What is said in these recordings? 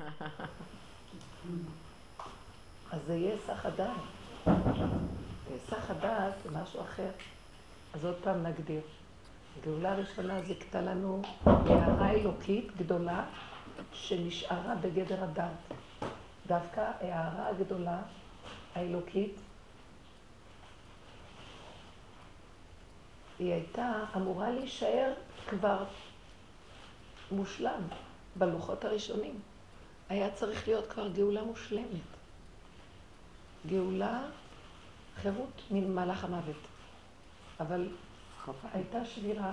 אז זה יהיה היסח הדעת. היסח הדעת זה משהו אחר. אז עוד פעם נגדיר. הגאולה הראשונה זיכתה לנו הערה אלוקית גדולה שנשארה בגדר הדעת. דווקא הערה הגדולה האלוקית היא הייתה אמורה להישאר כבר מושלם בלוחות הראשונים. היה צריך להיות כבר גאולה מושלמת. גאולה, חירות ממהלך המוות. אבל הייתה שבירה.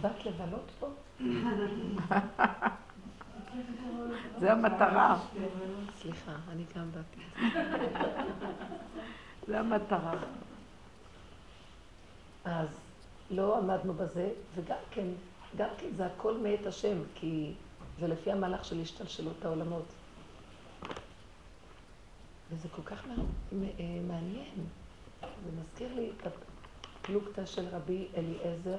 באת לבלות פה? זה המטרה. סליחה, אני גם באתי. זה המטרה. אז לא עמדנו בזה, וגם כן, גם כן זה הכל מאת השם, כי זה לפי המהלך של השתלשלות העולמות. וזה כל כך מעניין. זה מזכיר לי את הפלוגתא של רבי אליעזר,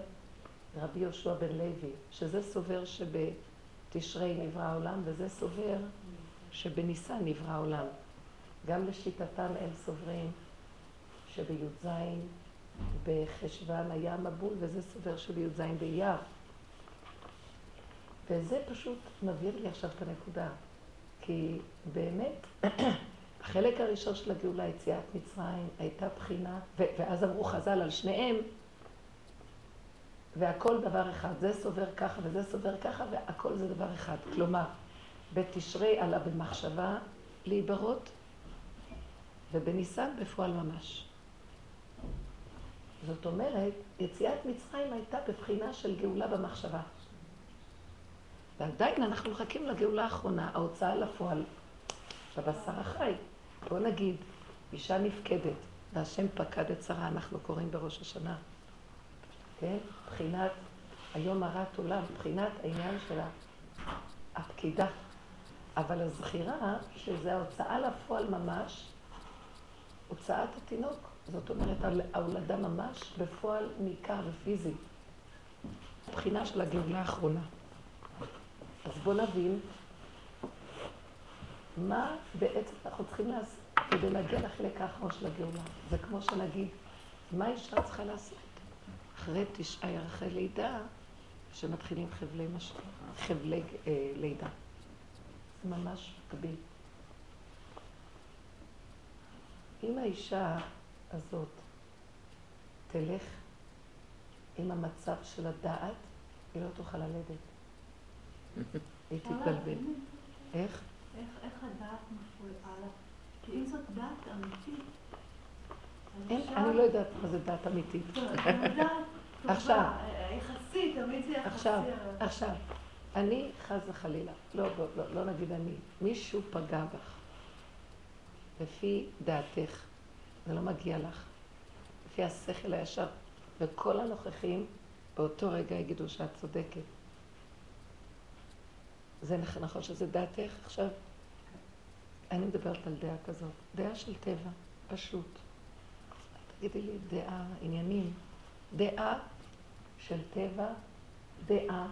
רבי יהושע בן לוי, שזה סובר שבתשרי נברא העולם, וזה סובר שבניסן נברא העולם. גם לשיטתם הם סוברים שבי"ז בחשוון היה מבול, וזה סובר שבי"ז באייר. וזה פשוט מבהיר לי עכשיו את הנקודה. כי באמת, החלק הראשון של הגאולה, יציאת מצרים, הייתה בחינה, ואז אמרו חז"ל על שניהם, והכל דבר אחד. זה סובר ככה וזה סובר ככה, והכל זה דבר אחד. כלומר, בתשרי עלה במחשבה להיברות, ובניסן בפועל ממש. זאת אומרת, יציאת מצרים הייתה בבחינה של גאולה במחשבה. ועדיין אנחנו מחכים לגאולה האחרונה, ההוצאה לפועל, בבשר החי. בוא נגיד, אישה נפקדת, והשם פקד את שרה, אנחנו קוראים בראש השנה. כן? בחינת היום הרת עולם, בחינת העניין של הפקידה. אבל הזכירה, שזה ההוצאה לפועל ממש, הוצאת התינוק. זאת אומרת, ההולדה ממש בפועל ניכר ופיזי. בחינה של הגאולה האחרונה. אז בואו נבין מה בעצם אנחנו צריכים לעשות כדי להגיע לחלק האחרון של הגאולה. זה כמו שנגיד, מה אישה צריכה לעשות? אחרי תשעה ירחי לידה, שמתחילים חבלי, מש... חבלי אה, לידה. זה ממש מקביל. אם האישה הזאת תלך עם המצב של הדעת, היא לא תוכל ללדת. היא תתבלבל. איך? איך הדעת מפריעה לה? כי אם זאת דעת אמיתית... אני לא יודעת מה זה דעת אמיתית. עכשיו. יחסית, תמיד זה יחסי. עכשיו, עכשיו. אני, חס וחלילה, לא, לא, לא, לא נגיד אני, מישהו פגע בך, לפי דעתך, זה לא מגיע לך, לפי השכל הישר, וכל הנוכחים באותו רגע יגידו שאת צודקת. זה נכון שזה דעתך עכשיו? אני מדברת על דעה כזאת, דעה של טבע, פשוט. תגידי לי דעה, עניינים. דעה של טבע, דעה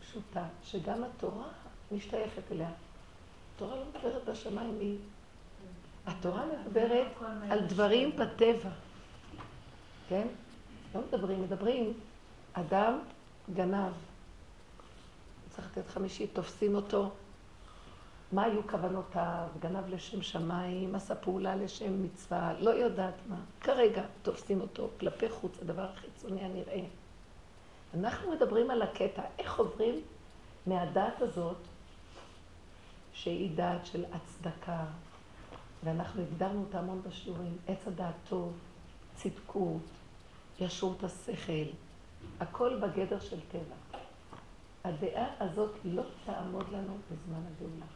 פשוטה, שגם התורה משתייכת אליה. התורה לא מדברת בשמיים, היא... התורה מדברת על דברים בטבע, כן? לא מדברים, מדברים, אדם גנב, צריך לתת חמישי, תופסים אותו, מה היו כוונותיו, גנב לשם שמיים, עשה פעולה לשם מצווה, לא יודעת מה. כרגע תופסים אותו כלפי חוץ, הדבר החיצוני הנראה. אנחנו מדברים על הקטע, איך עוברים מהדעת הזאת, שהיא דעת של הצדקה, ואנחנו הגדרנו אותה המון בשיעורים, עץ הדעת טוב, צדקות, ישרות השכל, הכל בגדר של טבע. הדעה הזאת לא תעמוד לנו בזמן הגאולה.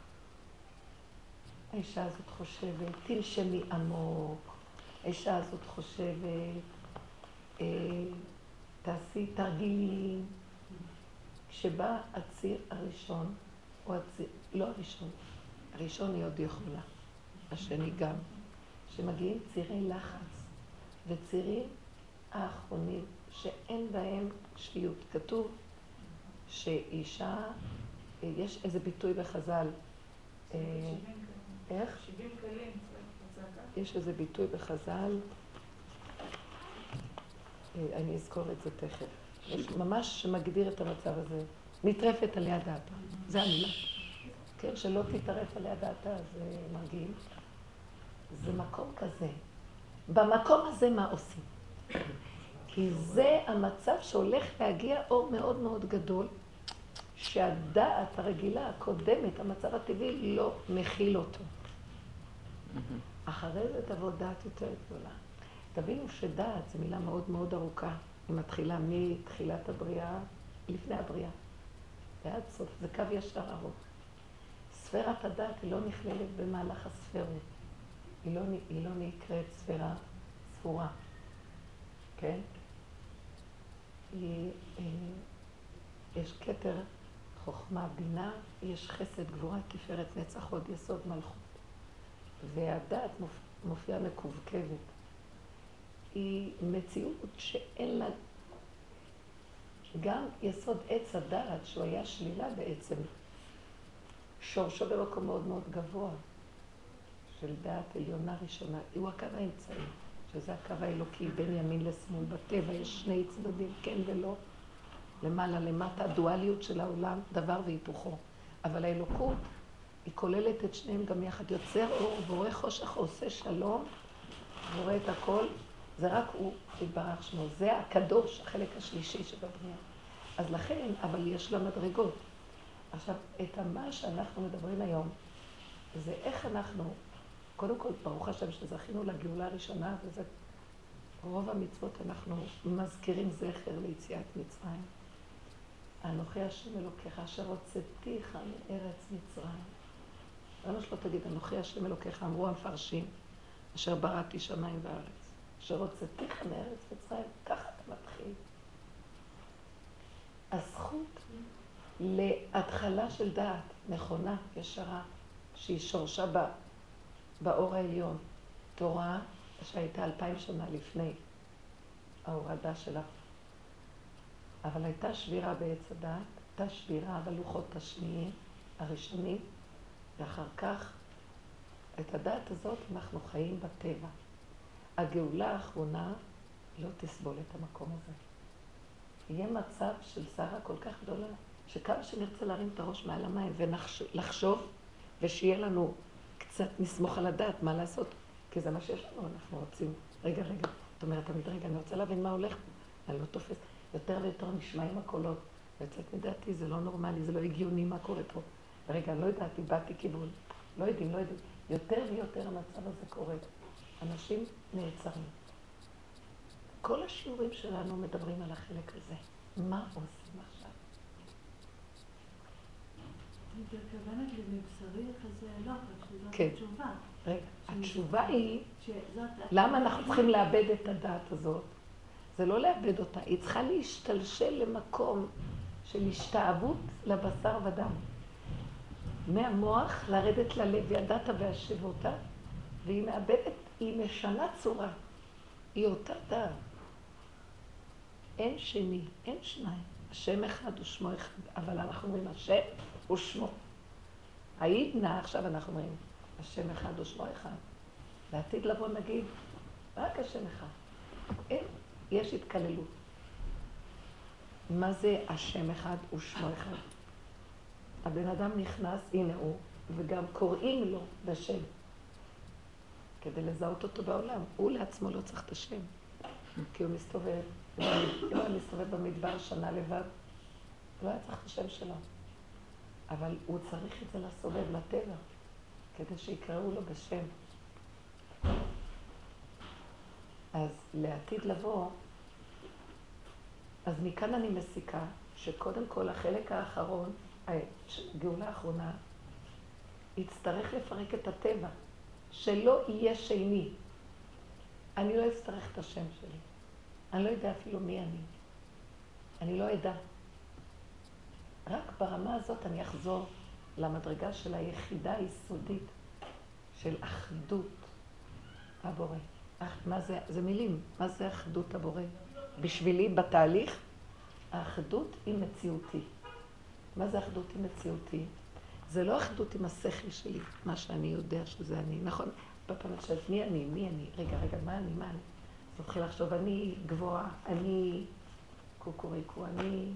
האישה הזאת חושבת, תנשמי עמוק, האישה הזאת חושבת, אה, תעשי תרגילים. כשבא הציר הראשון, או הציר, לא הראשון, הראשון היא עוד יכולה, השני גם, שמגיעים צירי לחץ וצירים האחרונים שאין בהם שפיות. כתוב שאישה יש איזה ביטוי בחז"ל. אה, איך? שבעים כלים. יש איזה ביטוי בחז"ל, אה, אני אזכור את זה תכף. יש ממש שמגדיר את המצב הזה. נטרפת עליה דעתה, זה המילה. כן, שלא תטרף עליה דעתה, זה מרגיל. זה מקום כזה. במקום הזה מה עושים? כי זה המצב שהולך להגיע אור מאוד מאוד גדול, שהדעת הרגילה, הקודמת, המצב הטבעי, לא מכיל אותו. אחרי זה תבוא דעת יותר גדולה. תבינו שדעת זו מילה מאוד מאוד ארוכה. היא מתחילה מתחילת הבריאה, לפני הבריאה, ועד סוף. זה קו ישר ארוך. ספירת הדעת היא לא נכללת במהלך הספירות. היא לא, היא לא נקראת ספירה ספורה, כן? היא, אה, יש כתר חוכמה, בינה, יש חסד, גבורה, תפארת, נצח, הוד, יסוד, מלכות. והדעת מופיעה מקווקבת. היא מציאות שאין לה... גם יסוד עץ הדעת, שהוא היה שלילה בעצם, שורשו במקום מאוד מאוד גבוה, של דעת עליונה ראשונה, הוא הקו האמצעי, שזה הקו האלוקי בין ימין לשמאל. בטבע יש שני צדדים, כן ולא, למעלה למטה, הדואליות של העולם, דבר והיפוכו. אבל האלוקות היא כוללת את שניהם גם יחד, יוצר אור, בורא חושך, עושה שלום, בורא את הכל, זה רק הוא יתברך שמו. זה הקדוש, החלק השלישי שבבנייה. אז לכן, אבל יש לה מדרגות. עכשיו, את מה שאנחנו מדברים היום, זה איך אנחנו, קודם כל, ברוך השם שזכינו לגאולה הראשונה, וזה רוב המצוות אנחנו מזכירים זכר ליציאת מצרים. אנוכי השם אלוקיך אשר הוצאתיך מארץ מצרים. למה שלא תגיד, אנוכי השם אלוקיך, אמרו המפרשים, אשר בראתי שמיים וארץ. אשר הוצאתיך מארץ מצרים, ככה אתה מתחיל. הזכות להתחלה של דעת נכונה, ישרה, שהיא שורשה בה, באור העליון. תורה שהייתה אלפיים שנה לפני ההורדה שלה. אבל הייתה שבירה בעץ הדעת, הייתה שבירה בלוחות השניים, הראשונים, ואחר כך, את הדעת הזאת אנחנו חיים בטבע. הגאולה האחרונה לא תסבול את המקום הזה. יהיה מצב של סערה כל כך גדולה, שכמה שנרצה להרים את הראש מעל המים ולחשוב, ושיהיה לנו קצת נסמוך על הדעת מה לעשות, כי זה מה שיש לנו, אנחנו רוצים, רגע, רגע, את אומרת תמיד, רגע, אני רוצה להבין מה הולך פה, אני לא תופס, יותר ויותר נשמעים הקולות, ויוצאת מדעתי, זה לא נורמלי, זה לא הגיוני מה קורה פה. רגע, לא יודעת, איבדתי כיוון, לא יודעים, לא יודעים. יותר ויותר המצב הזה קורה. אנשים נעצרים. כל השיעורים שלנו מדברים על החלק הזה. מה עושים עכשיו? לא, כן. התשובה. רגע, התשובה היא. למה אנחנו צריכים לאבד את הדעת הזאת? זה לא לאבד אותה, היא צריכה להשתלשל למקום של השתאבות לבשר ודם. מהמוח לרדת ללב, ידעת והשבותה, והיא מאבדת, היא משנה צורה. היא אותה דעת. אין שני, אין שניים. השם אחד ושמו אחד, אבל אנחנו אומרים השם ושמו. העידנא, עכשיו אנחנו אומרים, השם אחד ושמו אחד. לעתיד לבוא נגיד, רק השם אחד. אין, יש התקללות. מה זה השם אחד ושמו אחד? הבן אדם נכנס, הנה הוא, וגם קוראים לו בשם, כדי לזהות אותו בעולם. הוא לעצמו לא צריך את השם, כי הוא מסתובב, אם הוא מסתובב במדבר שנה לבד, הוא לא היה צריך את השם שלו. אבל הוא צריך את זה לסובב, לטבע, כדי שיקראו לו בשם. אז לעתיד לבוא, אז מכאן אני מסיקה שקודם כל החלק האחרון, הגאולה האחרונה, יצטרך לפרק את הטבע, שלא יהיה שני. אני לא אצטרך את השם שלי. אני לא יודע אפילו מי אני. אני לא אדע. רק ברמה הזאת אני אחזור למדרגה של היחידה היסודית של אחדות הבורא. מה זה, זה מילים, מה זה אחדות הבורא? בשבילי, בתהליך, האחדות היא מציאותי. מה זה אחדות עם מציאותי? זה לא אחדות עם השכל שלי, מה שאני יודע שזה אני. נכון, בפעם שואלת, מי אני? מי אני? רגע, רגע, מה אני? מה אני? אז מתחיל לחשוב, אני גבוהה, אני קוקוריקו, אני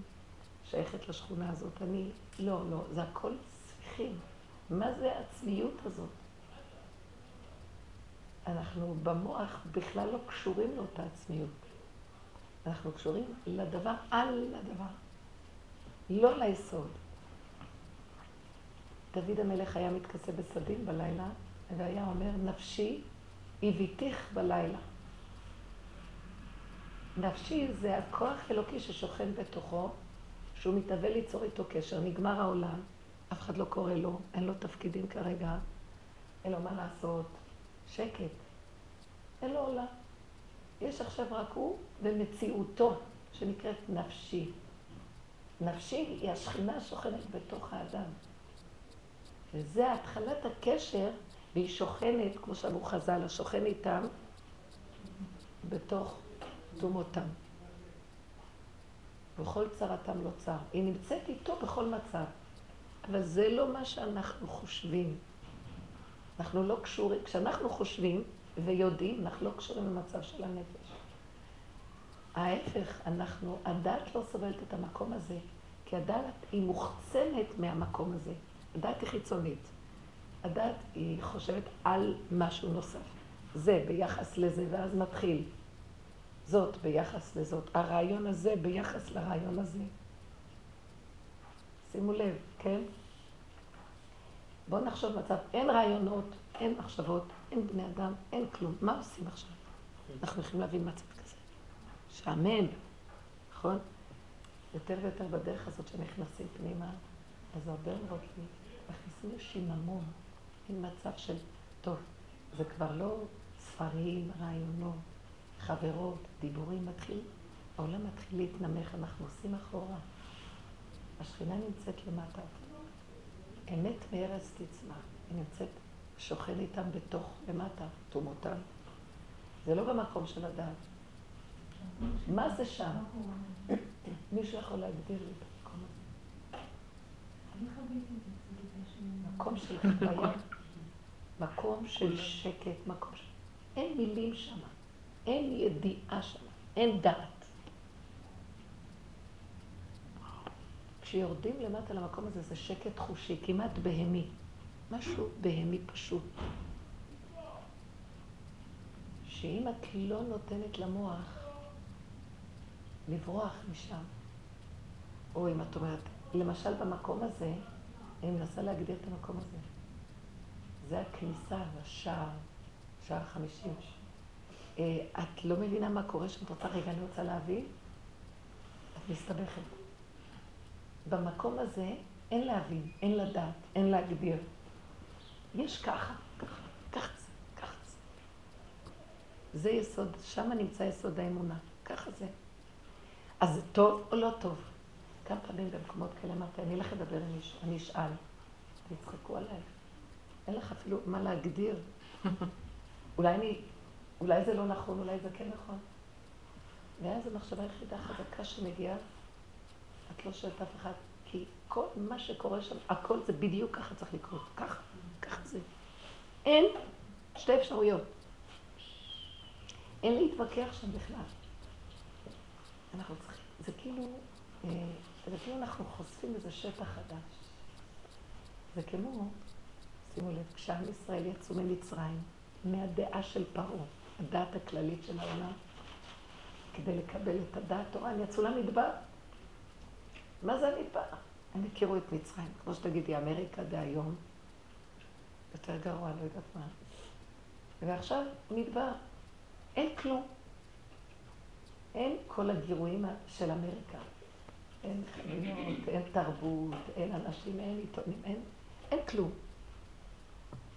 שייכת לשכונה הזאת, אני... לא, לא, זה הכל ספיחים. מה זה העצמיות הזאת? אנחנו במוח בכלל לא קשורים לאותה עצמיות. אנחנו קשורים לדבר על הדבר, לא ליסוד. דוד המלך היה מתכסה בסדין בלילה, והיה אומר, נפשי הביתיך בלילה. נפשי זה הכוח אלוקי ששוכן בתוכו, שהוא מתהווה ליצור איתו קשר. נגמר העולם, אף אחד לא קורא לו, אין לו תפקידים כרגע, אין לו מה לעשות. שקט. אין לו עולם. יש עכשיו רק הוא ומציאותו, שנקראת נפשי. נפשי היא השכינה שוכנת בתוך האדם. וזה התחלת הקשר, והיא שוכנת, כמו שאמרו חז"ל, השוכן איתם בתוך תומותם. וכל צרתם לא צר. היא נמצאת איתו בכל מצב. אבל זה לא מה שאנחנו חושבים. אנחנו לא קשורים, כשאנחנו חושבים ויודעים, אנחנו לא קשורים למצב של הנפש. ההפך, אנחנו, הדת לא סובלת את המקום הזה, כי הדת היא מוחצנת מהמקום הזה. הדת היא חיצונית. הדת היא חושבת על משהו נוסף. זה ביחס לזה, ואז מתחיל. זאת ביחס לזאת. הרעיון הזה ביחס לרעיון הזה. שימו לב, כן? בואו נחשוב מצב, אין רעיונות, אין מחשבות, אין בני אדם, אין כלום. מה עושים עכשיו? אנחנו יכולים להבין מצב כזה. שעמם, נכון? יותר ויותר בדרך הזאת שנכנסים פנימה, אז הרבה מאוד מכניסים לשיממון, עם מצב של, טוב, זה כבר לא ספרים, רעיונות, חברות, דיבורים, מתחיל, העולם מתחיל להתנמך, אנחנו עושים אחורה. השכינה נמצאת למטה. אמת מארץ תצמח. היא נמצאת, שוכן איתם בתוך, למטה, תומותם. זה לא במקום של הדעת. מה זה שם? מישהו יכול להגדיר לי את המקום הזה? מקום של חוויה, מקום של שקט, מקום של... אין מילים שם, אין ידיעה שם, אין דעת. כשיורדים למטה למקום הזה, זה שקט חושי, כמעט בהמי. משהו בהמי פשוט. שאם את לא נותנת למוח לברוח משם, או אם את אומרת, למשל במקום הזה, אני מנסה להגדיר את המקום הזה. זה הכניסה לשער, שער חמישים. אה, את לא מבינה מה קורה שם, את רוצה, רגע, אני רוצה להבין? את מסתבכת. במקום הזה אין להבין, אין לדעת, אין להגדיר. יש ככה, ככה, זה, ככה זה. יסוד, שם נמצא יסוד האמונה, ככה זה. אז זה טוב או לא טוב? כמה פעמים במקומות כאלה אמרתי, אני אלך לדבר עם מישהו, אני אשאל, ויצחקו עליי. אין לך אפילו מה להגדיר. אולי אני, אולי זה לא נכון, אולי זה כן נכון. ואז המחשבה היחידה חזקה שמגיעה את לא שואלת אף אחד, כי כל מה שקורה שם, הכל זה בדיוק ככה צריך לקרות, ככה, ככה זה. אין שתי אפשרויות. אין להתווכח שם בכלל. אנחנו צריכים, זה כאילו, אה, זה כאילו אנחנו חושפים איזה שטח חדש. זה כמו, שימו לב, כשעם ישראל יצאו ממצרים, מהדעה של פרעה, הדעת הכללית של העולם, כדי לקבל את הדעת תורה, הם יצאו למדבר. מה זה המדבר? הם הכירו את מצרים, כמו שתגידי, אמריקה דהיום, יותר גרוע, לא יודעת מה. ועכשיו מדבר, אין כלום. אין כל הגירויים של אמריקה. אין חנויות, אין תרבות, אין אנשים, אין עיתונים, אין, אין כלום.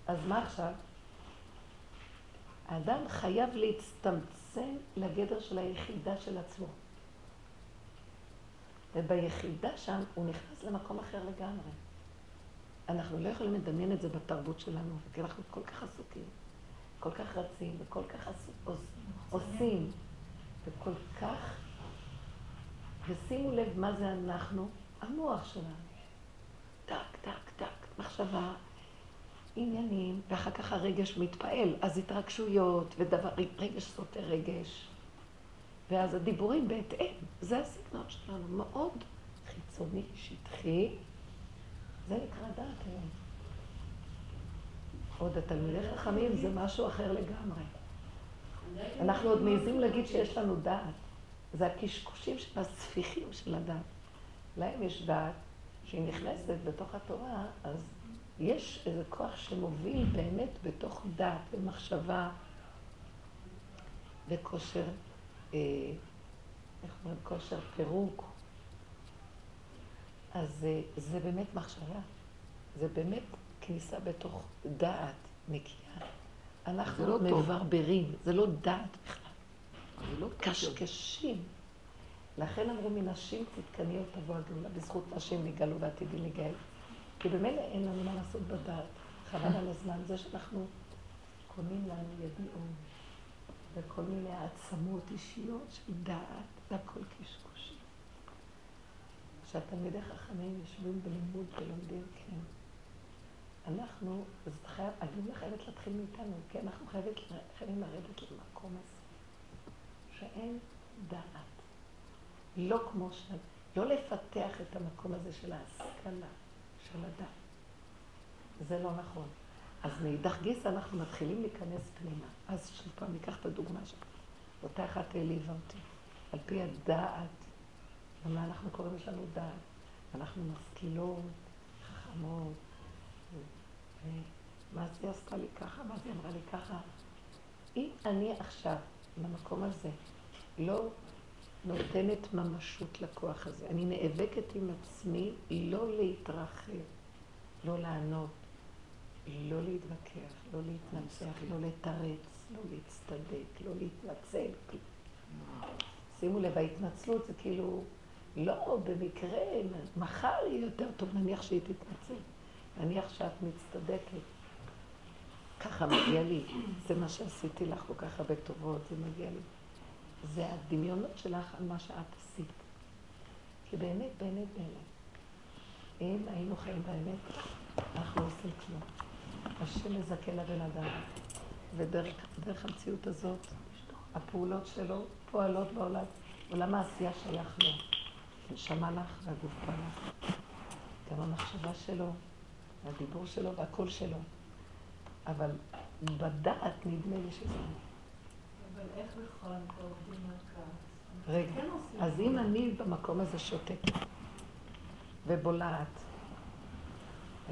אז מה עכשיו? האדם חייב להצטמצם לגדר של היחידה של עצמו. וביחידה שם הוא נכנס למקום אחר לגמרי. אנחנו לא יכולים לדמיין את זה בתרבות שלנו, כי אנחנו כל כך עסוקים, כל כך רצים, וכל כך עשו, עושים, וכל כך... ושימו לב מה זה אנחנו, המוח שלנו. טק, טק, טק, מחשבה, עניינים, ואחר כך הרגש מתפעל, אז התרגשויות, ודבר, רגש סותר רגש. ואז הדיבורים בהתאם, זה הסגנון שלנו, מאוד חיצוני, שטחי, זה נקרא דעת היום. עוד התלמידי חכמים זה משהו אחר לגמרי. אנחנו עוד מעזים להגיד שיש לנו דעת. זה הקשקושים של הספיחים של הדעת. להם יש דעת שהיא נכנסת בתוך התורה, אז יש איזה כוח שמוביל באמת בתוך דעת ומחשבה וכושר, איך אומרים, כושר פירוק. אז אה, זה באמת מחשבה. זה באמת כניסה בתוך דעת נקייה. אנחנו לא טוב. מברברים, זה לא דעת בכלל. זה לא קשקשים. לכן אמרו מנשים צדקניות תבוא הגאולה, בזכות נשים נגאלו ועתידים להיגאל. כי במילא אין לנו מה לעשות בדעת, חבל על הזמן. זה שאנחנו קונים לנו ידיעות וכל מיני העצמות אישיות של דעת, זה הכל קשקושים. כשהתלמידי חכמים יושבים בלימוד ולומדים, כן. אנחנו, אז חייב, הגאולה חייבת להתחיל מאיתנו, כי אנחנו חייבת, חייבים לרדת למקום הזה, שאין דעת. לא כמו ש... לא לפתח את המקום הזה של ההשכלה, של הדת. זה לא נכון. אז מאידך גיסא אנחנו מתחילים להיכנס פנימה. אז פעם, ניקח את הדוגמה שלך. אותה אחת העליבה אותי. על פי הדעת, ומה אנחנו קוראים? לנו דעת. אנחנו משכילות, חכמות. ומה זה עשתה לי ככה? מה זה אמרה לי ככה? אם אני עכשיו, במקום הזה, לא נותנת ממשות לכוח הזה. אני נאבקת עם עצמי לא להתרחב, לא לענות, לא להתווכח, לא להתנצח, לא לתרץ, לא להצטדק, לא להתנצל. שימו לב, ההתנצלות זה כאילו, לא, במקרה, מחר יהיה יותר טוב, נניח שהיא תתנצל. נניח שאת מצטדקת. ככה מגיע לי, זה מה שעשיתי לך כל כך הרבה טובות, זה מגיע לי. זה הדמיונות שלך על מה שאת עשית. כי באמת, באמת, באמת, אם היינו חיים באמת, אנחנו לא עושים כלום. השם מזכה לבן אדם, ודרך המציאות הזאת, הפעולות שלו פועלות בעולם. עולם העשייה שייך לו. נשמה לך והגוף בא לך. גם המחשבה שלו, והדיבור שלו והקול שלו. אבל בדעת נדמה לי שזה... אבל איך בכל אנחנו עובדים על כעס? רגע, כן. אז אם אני במקום הזה שותקת ובולעת,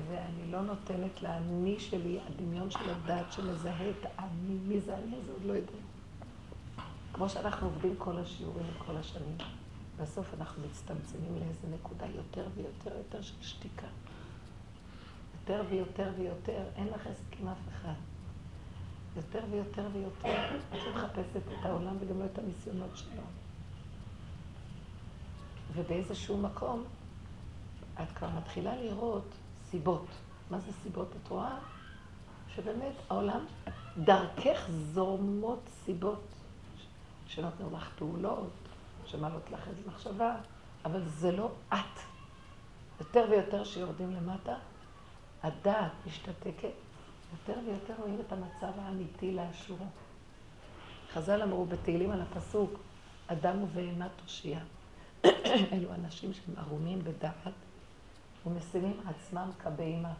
ואני לא נותנת לאני שלי, הדמיון של הדעת שמזהה את האני, מי זה אני הזה, עוד לא יודעים. כמו שאנחנו עובדים כל השיעורים כל השנים, בסוף אנחנו מצטמצמים לאיזה נקודה יותר ויותר יותר של שתיקה. יותר ויותר ויותר, אין לך עסק עם אף אחד. יותר ויותר ויותר, את לא מחפשת את העולם וגם לא את הניסיונות שלו. ובאיזשהו מקום, את כבר מתחילה לראות סיבות. מה זה סיבות? את רואה שבאמת העולם, דרכך זורמות סיבות שנותנו לך פעולות, שמעלות לך איזו מחשבה, אבל זה לא את. יותר ויותר שיורדים למטה, הדעת משתתקת, יותר ויותר רואים את המצב האמיתי לאשורו. חז"ל אמרו בתהילים על הפסוק, אדם ובהמה תושייה. אלו אנשים שהם ערומים בדעת ומשימים עצמם כבהמה,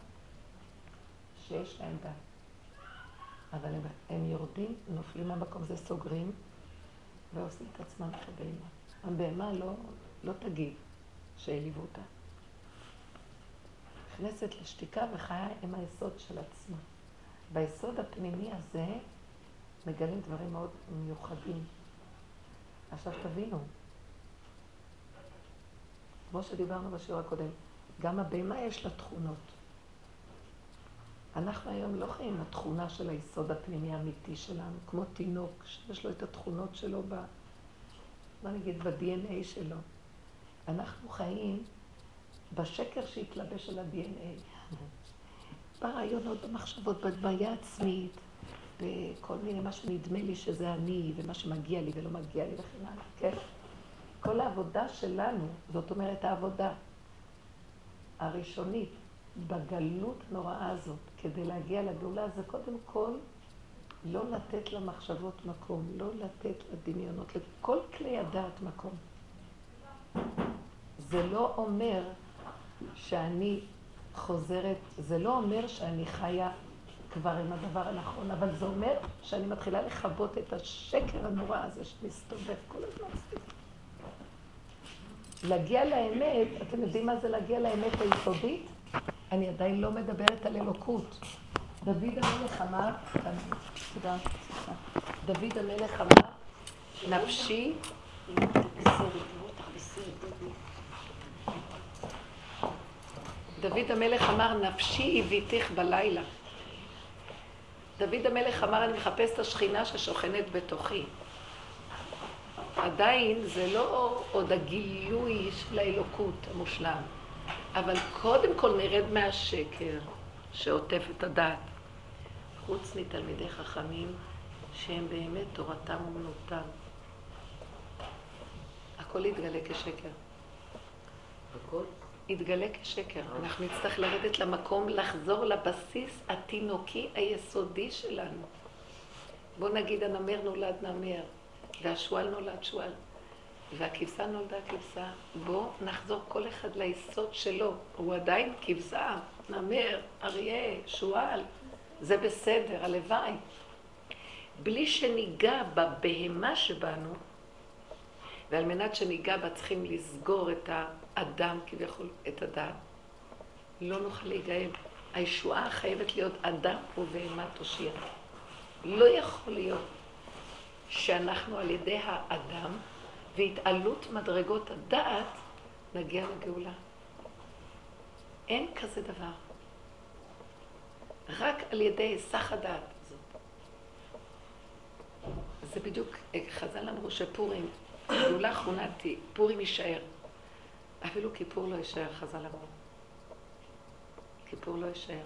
שיש להם דעת. אבל הם, הם יורדים, נופלים מהמקום הזה, סוגרים, ועושים את עצמם כבהמה. הבהמה לא, לא תגיד שהעליבו אותה. נכנסת לשתיקה וחיה עם היסוד של עצמה. ביסוד הפנימי הזה מגלים דברים מאוד מיוחדים. עכשיו תבינו, כמו שדיברנו בשיעור הקודם, גם הבהמה יש לה תכונות. אנחנו היום לא חיים עם התכונה של היסוד הפנימי האמיתי שלנו, כמו תינוק שיש לו את התכונות שלו, ב, מה נגיד, ב-DNA שלו. אנחנו חיים בשקר שהתלבש על ה-DNA. ברעיונות, במחשבות, בבעיה עצמית, בכל מיני, מה שנדמה לי שזה אני, ומה שמגיע לי ולא מגיע לי וכן הלאה, כן? כל העבודה שלנו, זאת אומרת העבודה הראשונית בגלות הנוראה הזאת, כדי להגיע לגאולה, זה קודם כל לא לתת למחשבות מקום, לא לתת לדמיונות, לכל כלי הדעת מקום. זה לא אומר שאני חוזרת, זה לא אומר שאני חיה כבר עם הדבר הנכון, אבל זה אומר שאני מתחילה לכבות את השקר הנורא הזה שמסתובב כל הזמן סביבי. להגיע לאמת, אתם יודעים מה זה להגיע לאמת היסודית? אני עדיין לא מדברת על אלוקות. דוד המלך אמר, תודה, דוד המלך אמר, נפשי דוד המלך אמר, נפשי הביתיך בלילה. דוד המלך אמר, אני מחפש את השכינה ששוכנת בתוכי. עדיין זה לא עוד הגילוי של האלוקות המושלם, אבל קודם כל נרד מהשקר שעוטף את הדעת. חוץ מתלמידי חכמים שהם באמת תורתם אומנותם. הכל יתגלה כשקר. הכל? יתגלה כשקר. אנחנו נצטרך לרדת למקום, לחזור לבסיס התינוקי היסודי שלנו. בוא נגיד הנמר נולד נמר, והשועל נולד שועל, והכבשה נולדה כבשה. בוא נחזור כל אחד ליסוד שלו. הוא עדיין כבשה, נמר, אריה, שועל. זה בסדר, הלוואי. בלי שניגע בבהמה שבנו, ועל מנת שניגע בה צריכים לסגור את האדם, כביכול, את הדת. לא נוכל להיגאל. הישועה חייבת להיות אדם ובהמה תושיע. לא יכול להיות שאנחנו על ידי האדם והתעלות מדרגות הדעת נגיע לגאולה. אין כזה דבר. רק על ידי היסח הדעת הזאת. זה בדיוק, חז"ל אמרו שפורים, גאולה אחרונה, פורים יישאר. אפילו כיפור לא יישאר, חז"ל אמרו. כיפור לא יישאר.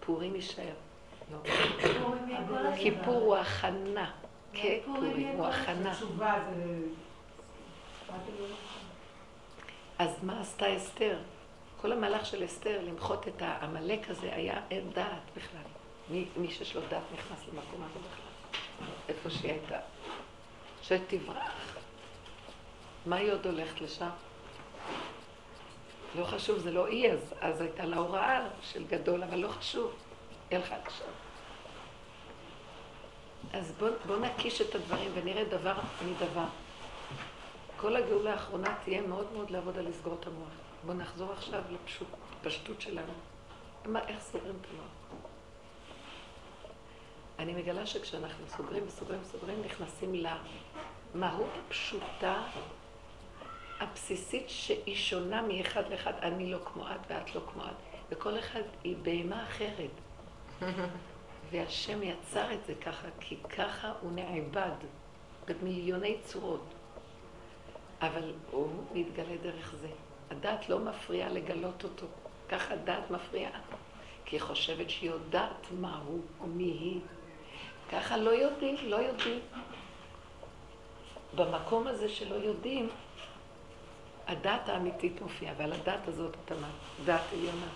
פורים יישאר. לא. כיפור הוא הכנה. כפורים הוא הכנה. אז מה עשתה אסתר? כל המהלך של אסתר, למחות את העמלק הזה, היה אין דעת בכלל. מי, מי שיש לו דעת נכנס למקום הזה בכלל. איפה שהיא הייתה. שתברח. מה היא עוד הולכת לשם? לא חשוב, זה לא היא, אז, אז הייתה לה הוראה של גדול, אבל לא חשוב. היא הלכה לשם. אז בואו בוא נקיש את הדברים ונראה דבר מדבר. כל הגאולה האחרונה תהיה מאוד מאוד לעבוד על לסגור את המוח. בואו נחזור עכשיו לפשטות שלנו. מה, איך סוגרים את המוח? אני מגלה שכשאנחנו סוגרים וסוגרים וסוגרים, נכנסים למהות הפשוטה, הבסיסית, שהיא שונה מאחד לאחד. אני לא כמו את ואת לא כמו את. וכל אחד היא בהמה אחרת. והשם יצר את זה ככה, כי ככה הוא נעבד במיליוני צורות. אבל הוא מתגלה דרך זה. הדת לא מפריעה לגלות אותו. ככה הדת מפריעה. כי היא חושבת שהיא יודעת מה הוא או מי היא. ככה לא יודעים, לא יודעים. במקום הזה שלא יודעים, הדת האמיתית מופיעה, ועל הדת הזאת אתה אומר, דת עליונה.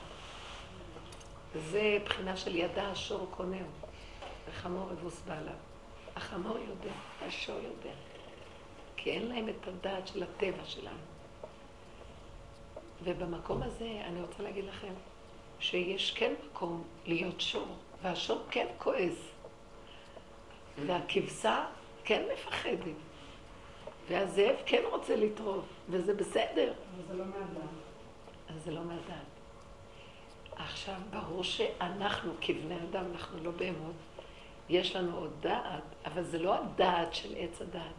זה בחינה של ידע השור קונהו, וחמור אבוס בעליו. החמור יודע, השור יודע. כי אין להם את הדעת של הטבע שלנו. ובמקום הזה אני רוצה להגיד לכם שיש כן מקום להיות שור, והשור כן כועס, והכבשה כן מפחדת, והזאב כן רוצה לטרוף, וזה בסדר. אבל זה לא מהדעת. אז זה לא מהדעת. עכשיו, ברור שאנחנו כבני אדם, אנחנו לא בהמות, יש לנו עוד דעת, אבל זה לא הדעת של עץ הדעת,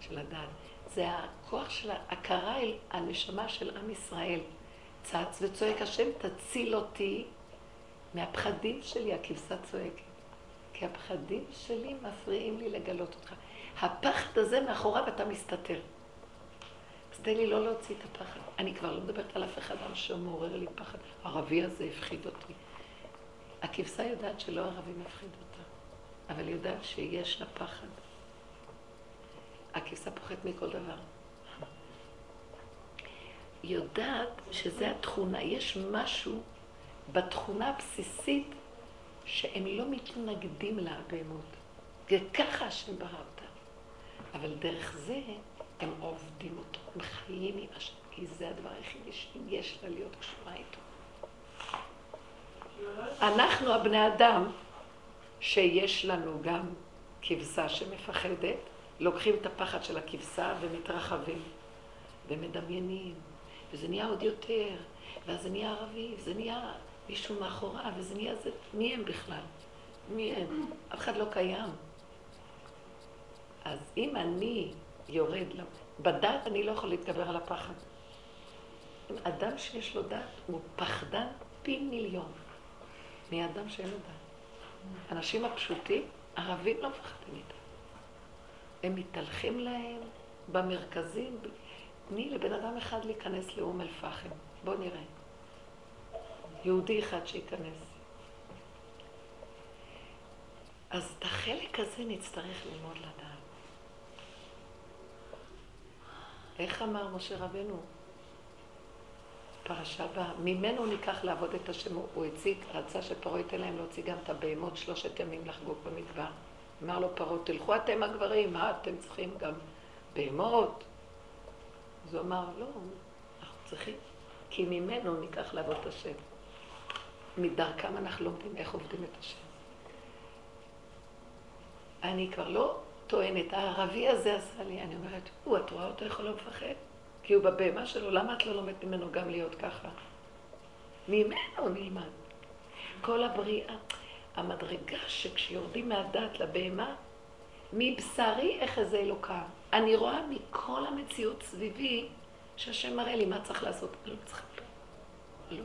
של הדעת. זה הכוח של ההכרה אל הנשמה של עם ישראל. צץ וצועק, השם תציל אותי מהפחדים שלי, הכבשה צועקת. כי הפחדים שלי מפריעים לי לגלות אותך. הפחד הזה מאחוריו אתה מסתתר. תן לי לא להוציא את הפחד. אני כבר לא מדברת על אף אחד שמעורר לי פחד. הערבי הזה הפחיד אותי. הכבשה יודעת שלא ערבי מפחיד אותה, אבל היא יודעת שיש לה פחד. הכבשה פוחדת מכל דבר. היא יודעת שזה התכונה, יש משהו בתכונה הבסיסית שהם לא מתנגדים להבהמות. וככה השם ברא אותם. אבל דרך זה הם עובדים אותו, הם חיים עם השם, כי זה הדבר היחידי שיש לה להיות קשורה איתו. אנחנו הבני אדם, שיש לנו גם כבשה שמפחדת, לוקחים את הפחד של הכבשה ומתרחבים, ומדמיינים, וזה נהיה עוד יותר, ואז זה נהיה ערבי, וזה נהיה מישהו מאחורה, וזה נהיה זה, מי הם בכלל? מי הם? אף אחד לא קיים. אז אם אני יורד, בדת אני לא יכול להתגבר על הפחד. אדם שיש לו דת הוא פחדן פי מיליון מאדם שאין לו דת. אנשים הפשוטים, ערבים לא מפחדים איתם. הם מתהלכים להם במרכזים. תני לבן אדם אחד להיכנס לאום אל-פחם. בואו נראה. יהודי אחד שייכנס. אז את החלק הזה נצטרך ללמוד לדעת. איך אמר משה רבנו? פרשה הבאה, ממנו ניקח לעבוד את השם, הוא הציג, רצה שפרעה ייתן להם להוציא גם את הבהמות שלושת ימים לחגוג במדבר. אמר לו פרעה, תלכו אתם הגברים, מה אתם צריכים גם בהמות? אז הוא אמר, לא, אנחנו צריכים, כי ממנו ניקח לעבוד את השם. מדרכם אנחנו לומדים איך עובדים את השם. אני כבר לא טוענת, הערבי הזה עשה לי, אני אומרת, הוא, את רואה אותו לא מפחד? כי הוא בבהמה שלו, למה את לא לומדת ממנו גם להיות ככה? ממנו נלמד. כל הבריאה, המדרגה שכשיורדים מהדת לבהמה, מבשרי איך איזה אלוקה. אני רואה מכל המציאות סביבי, שהשם מראה לי מה צריך לעשות. אני לא צריכה פה. אני לא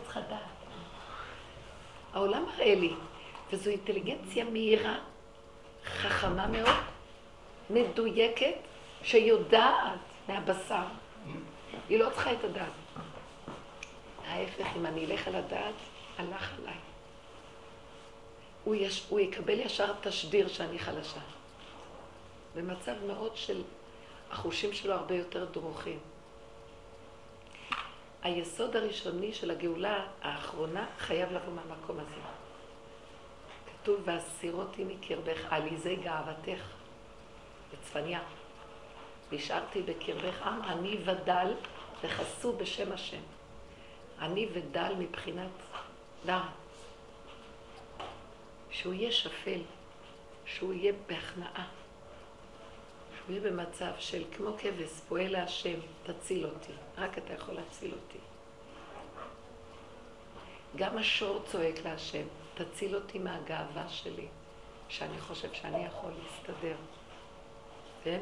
צריכה דעת. אני לא. העולם מראה לי, וזו אינטליגנציה מהירה, חכמה מאוד, מדויקת, שיודעת מהבשר. היא לא צריכה את הדעת. ההפך, אם אני אלך על הדעת, הלך עליי. הוא, יש, הוא יקבל ישר תשדיר שאני חלשה. במצב מאוד של, החושים שלו הרבה יותר דרוכים. היסוד הראשוני של הגאולה האחרונה חייב לבוא מהמקום הזה. כתוב, והסירותי מקרבך, עליזי גאוותך, בצפניה. והשארתי בקרבך עם עני ודל וחסו בשם השם. עני ודל מבחינת דעת. שהוא יהיה שפל, שהוא יהיה בהכנעה, שהוא יהיה במצב של כמו כבש, פועל להשם, תציל אותי, רק אתה יכול להציל אותי. גם השור צועק להשם, תציל אותי מהגאווה שלי, שאני חושב שאני יכול להסתדר. כן?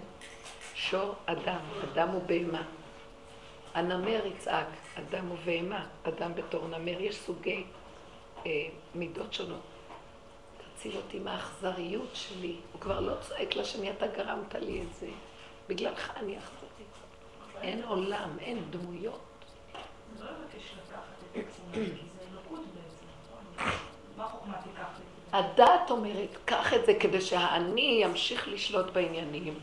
שור אדם, אדם הוא בהמה. הנמר יצעק, אדם הוא בהמה, אדם בתור נמר. יש סוגי אה, מידות שונות. תציל אותי מהאכזריות שלי. הוא כבר לא צועק לשני, אתה גרמת לי את זה. בגללך אני אכזרי. אין עולם, אין דמויות. לא לבקש לקחת את עצמי, אלוקות בעצם. מה חוכמה הדת אומרת, קח את זה כדי שהאני ימשיך לשלוט בעניינים,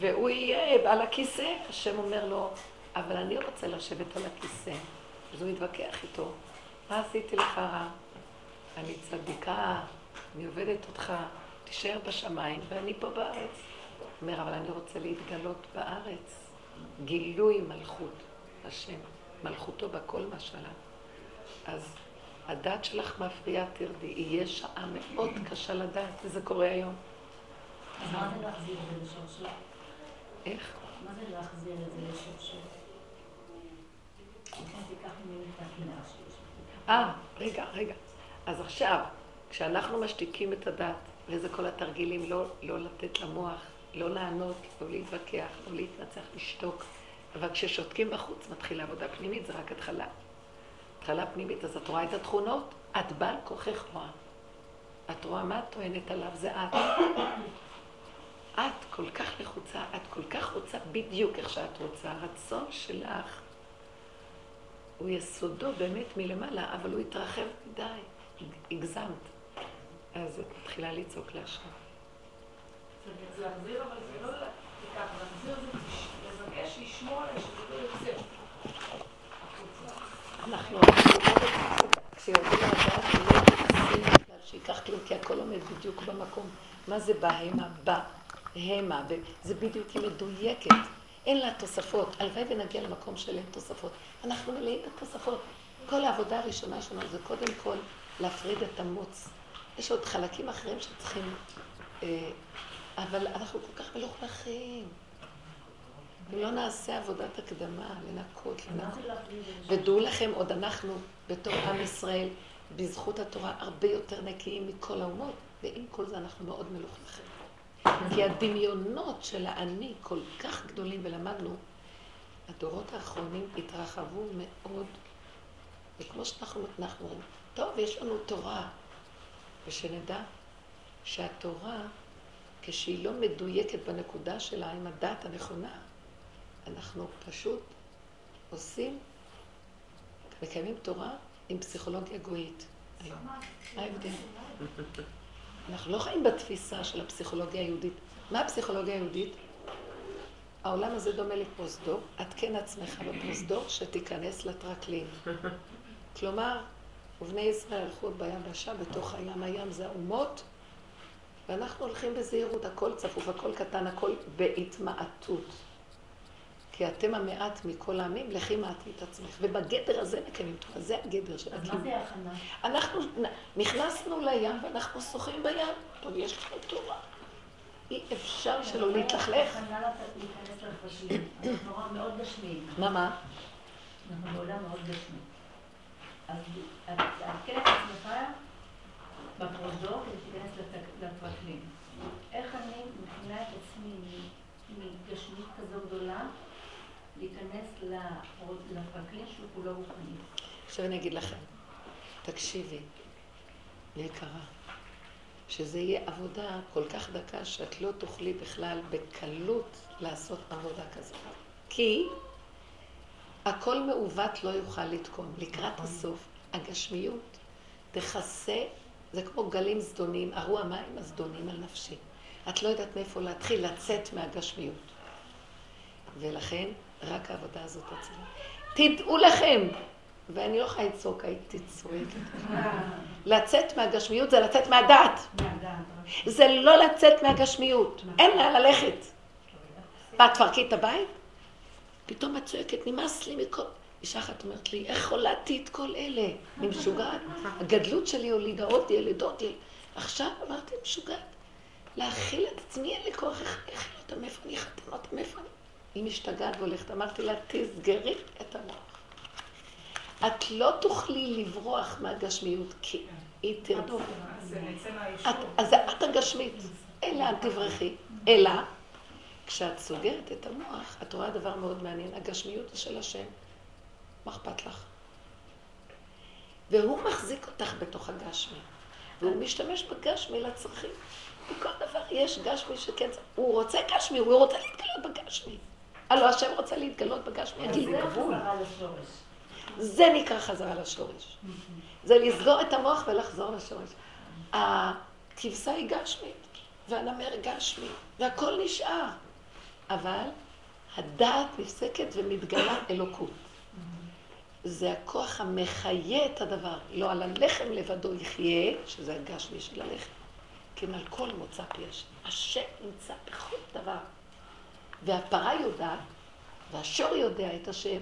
והוא יהיה בעל הכיסא. השם אומר לו, אבל אני רוצה לשבת על הכיסא. אז הוא יתווכח איתו, מה עשיתי לך רע? אני צדיקה, אני עובדת אותך, תישאר בשמיים, ואני פה בארץ. אומר, אבל אני רוצה להתגלות בארץ. גילוי מלכות השם, מלכותו בכל משלה. אז הדת שלך מפריעה, תרדי. יהיה שעה מאוד קשה לדעת, וזה קורה היום. אז מה זה להחזיר את זה לשורשו? איך? מה זה להחזיר את זה לשורשו? אה, רגע, רגע. אז עכשיו, כשאנחנו משתיקים את הדת, וזה כל התרגילים, לא, לא לתת למוח, לא לענות, לא להתווכח, לא להתנצח, לשתוק. אבל כששותקים בחוץ מתחילה עבודה פנימית, זה רק התחלה. התחלה פנימית, אז את רואה את התכונות, את בעל כוחך רואה. את רואה מה את טוענת עליו, זה את. את כל כך לחוצה, את כל כך רוצה בדיוק איך שאת רוצה. הרצון שלך הוא יסודו באמת מלמעלה, אבל הוא התרחב מדי, הגזמת. אז את מתחילה לצעוק להשם. זה- להחזיר, אבל זה לא תיקח, להחזיר זה לבקש לשמור עליה שזה לא יוצא. החוצה. אנחנו כשיורדים לדעת, לא מתעסקים בכלל שייקח כלום, כי הכל עומד בדיוק במקום. מה זה בהמה? בא, המה, זה בדיוק היא מדויקת. אין לה תוספות. הלוואי ונגיע למקום של אין תוספות. אנחנו מלאים בתוספות. כל העבודה הראשונה שלנו זה קודם כל להפריד את המוץ. יש עוד חלקים אחרים שצריכים... אבל אנחנו כל כך מלוכלכים. אם לא נעשה עבודת הקדמה, לנקות, לנקות. ודעו לכם, עוד אנחנו, בתור עם ישראל, בזכות התורה, הרבה יותר נקיים מכל האומות, ועם כל זה אנחנו מאוד מלוכלכים. כי הדמיונות של האני כל כך גדולים, ולמדנו, הדורות האחרונים התרחבו מאוד, וכמו שאנחנו אומרים, טוב, יש לנו תורה, ושנדע שהתורה, כשהיא לא מדויקת בנקודה שלה עם הדעת הנכונה, אנחנו פשוט עושים, מקיימים תורה עם פסיכולוגיה גויית. מה ההבדל? אנחנו לא חיים בתפיסה של הפסיכולוגיה היהודית. מה הפסיכולוגיה היהודית? העולם הזה דומה לפרוזדור, עדכן עצמך בפרוזדור שתיכנס לטרקלין. כלומר, ובני ישראל הלכו ביבשה בתוך הים, הים זה האומות, ואנחנו הולכים בזהירות, הכל צפוף, הכל קטן, הכל בהתמעטות. כי אתם המעט מכל העמים, לכי מעטי את עצמך. ובגדר הזה מקיימים תורה, זה הגדר של הקיום. אז מה זה הכנה? אנחנו נכנסנו לים ואנחנו שוחים בים. טוב, יש לנו תורה. אי אפשר שלא להתלכלך. מה, מה? אנחנו בעולם מאוד גשמי. אז תעדכן את עצמך בפרוזדור כדי שתיכנס לפרקלים. איך אני מכינה את עצמי מגשמית כזו גדולה להיכנס לפרקלין שהוא כולו רוחני. עכשיו אני אגיד לכם, תקשיבי, יקרה, שזה יהיה עבודה כל כך דקה שאת לא תוכלי בכלל בקלות לעשות עבודה כזאת. כי הכל מעוות לא יוכל לתקום. לקראת נכון. הסוף, הגשמיות תכסה, זה כמו גלים זדונים, ארו המים הזדונים על נפשי. את לא יודעת מאיפה להתחיל לצאת מהגשמיות. ולכן רק העבודה הזאת תצילה. תדעו לכם, ואני לא יכולה לצעוק, הייתי צועקת. לצאת מהגשמיות זה לצאת מהדעת. זה לא לצאת מהגשמיות. אין לה ללכת. ואת תפרקי את הבית? פתאום את צועקת, נמאס לי מכל... אישה אחת אומרת לי, איך הולדתי את כל אלה? אני משוגעת. הגדלות שלי הולידה עוד ילדות. עכשיו אמרתי, משוגעת. להכיל את עצמי, אין לי כוח, איך אכיל אותה, מאיפה אני אחתן אותה, מאיפה אני... היא משתגעת והולכת. אמרתי לה, תסגרי את המוח. את לא תוכלי לברוח מהגשמיות, כי היא תרדוף. אז את הגשמית, אלא אל תברחי. אלא, כשאת סוגרת את המוח, את רואה דבר מאוד מעניין, הגשמיות היא של השם. מה אכפת לך? והוא מחזיק אותך בתוך הגשמי, והוא משתמש בגשמי לצרכים. בכל דבר יש גשמי שכן, הוא רוצה גשמי, הוא רוצה להתגלות בגשמי. הלוא השם רוצה להתגלות בגשמי, יגיד לי גבול. זה נקרא חזרה לשורש. זה לסגור את המוח ולחזור לשורש. הכבשה היא גשמית, והנמר גשמי, והכל נשאר. אבל הדעת נפסקת ומתגלה אלוקות. זה הכוח המחיה את הדבר. לא על הלחם לבדו יחיה, שזה הגשמי של הלחם, כן על כל מוצא פי השם. השם נמצא בכל דבר. והפרה יודעת, והשור יודע את השם,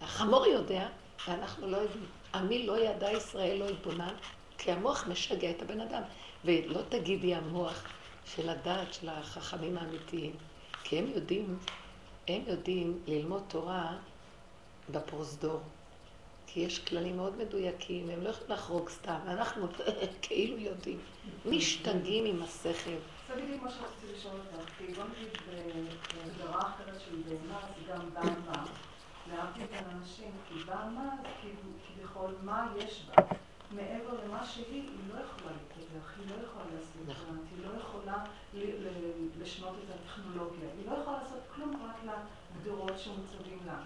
והחמור יודע, ואנחנו לא יודעים. עמי לא ידע ישראל לא יתבונן, כי המוח משגע את הבן אדם. ולא תגידי המוח של הדעת של החכמים האמיתיים, כי הם יודעים, הם יודעים ללמוד תורה בפרוזדור. כי יש כללים מאוד מדויקים, הם לא יכולים לחרוג סתם, אנחנו כאילו יודעים. משתגעים עם השכל. זה בדיוק מה שרציתי לשאול אותך, כי בוא נגיד בהגדרה אחרת של בהמה זה גם בהמה. להבדיל בין אנשים, כי בהמה זה כביכול מה יש בה. מעבר למה שהיא, היא לא יכולה להתפתח, היא לא יכולה לעשות נכון. היא לא יכולה לשנות את הטכנולוגיה, היא לא יכולה לעשות כלום רק לגדרות שמוצבים לה.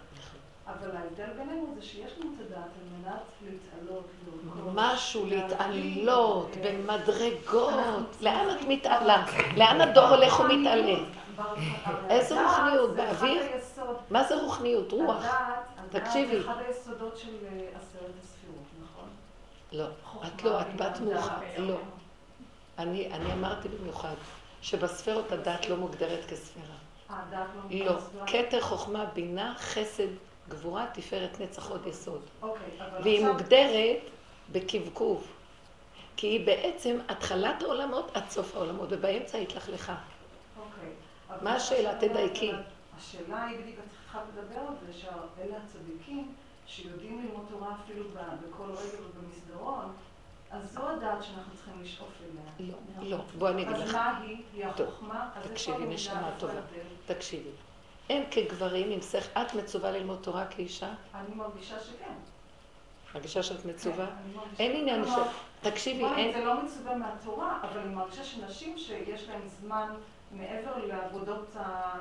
אבל ההבדל בינינו זה שיש לנו את הדעת על מנת להתעלות, משהו, להתעלות במדרגות. לאן את מתעלה? לאן הדור הולך ומתעלה? איזה רוחניות? באוויר? מה זה רוחניות? רוח. הדעת תקשיבי. זה אחד היסודות של אה, עשרת הספירות, נכון? לא, את לא, את בת מאוחר. לא. אני, אמרתי במיוחד שבספירות הדת לא מוגדרת כספירה. הדעת לא לא. כתר, חוכמה, בינה, חסד, גבורה, תפארת, נצח, עוד יסוד. אוקיי, אבל והיא עכשיו... מוגדרת בקבקוב. כי היא בעצם התחלת העולמות עד סוף העולמות, ובאמצע התלכלכה. אוקיי. מה השאלה? תדייקי. השאלה היא בדיוק, את התחלת לדבר על זה, שאלה הצדיקים שיודעים ללמוד תורה אפילו בכל רגע ובמסדרון, אז זו הדעת שאנחנו צריכים לשאוף אליה. לא, לא. בואי אני אגיד אז לך. מה היא? היא החוכמה? אז תקשיבי, נשמה טובה. תקשיבי. אין כגברים עם שכל, את מצווה ללמוד תורה כאישה? אני מרגישה שכן. מרגישה שאת מצווה? כן, אני מרגישה- אין עניין של... תקשיבי, אין... זה לא מצווה מהתורה, אבל אני מרגישה שנשים שיש להן זמן מעבר לעבודות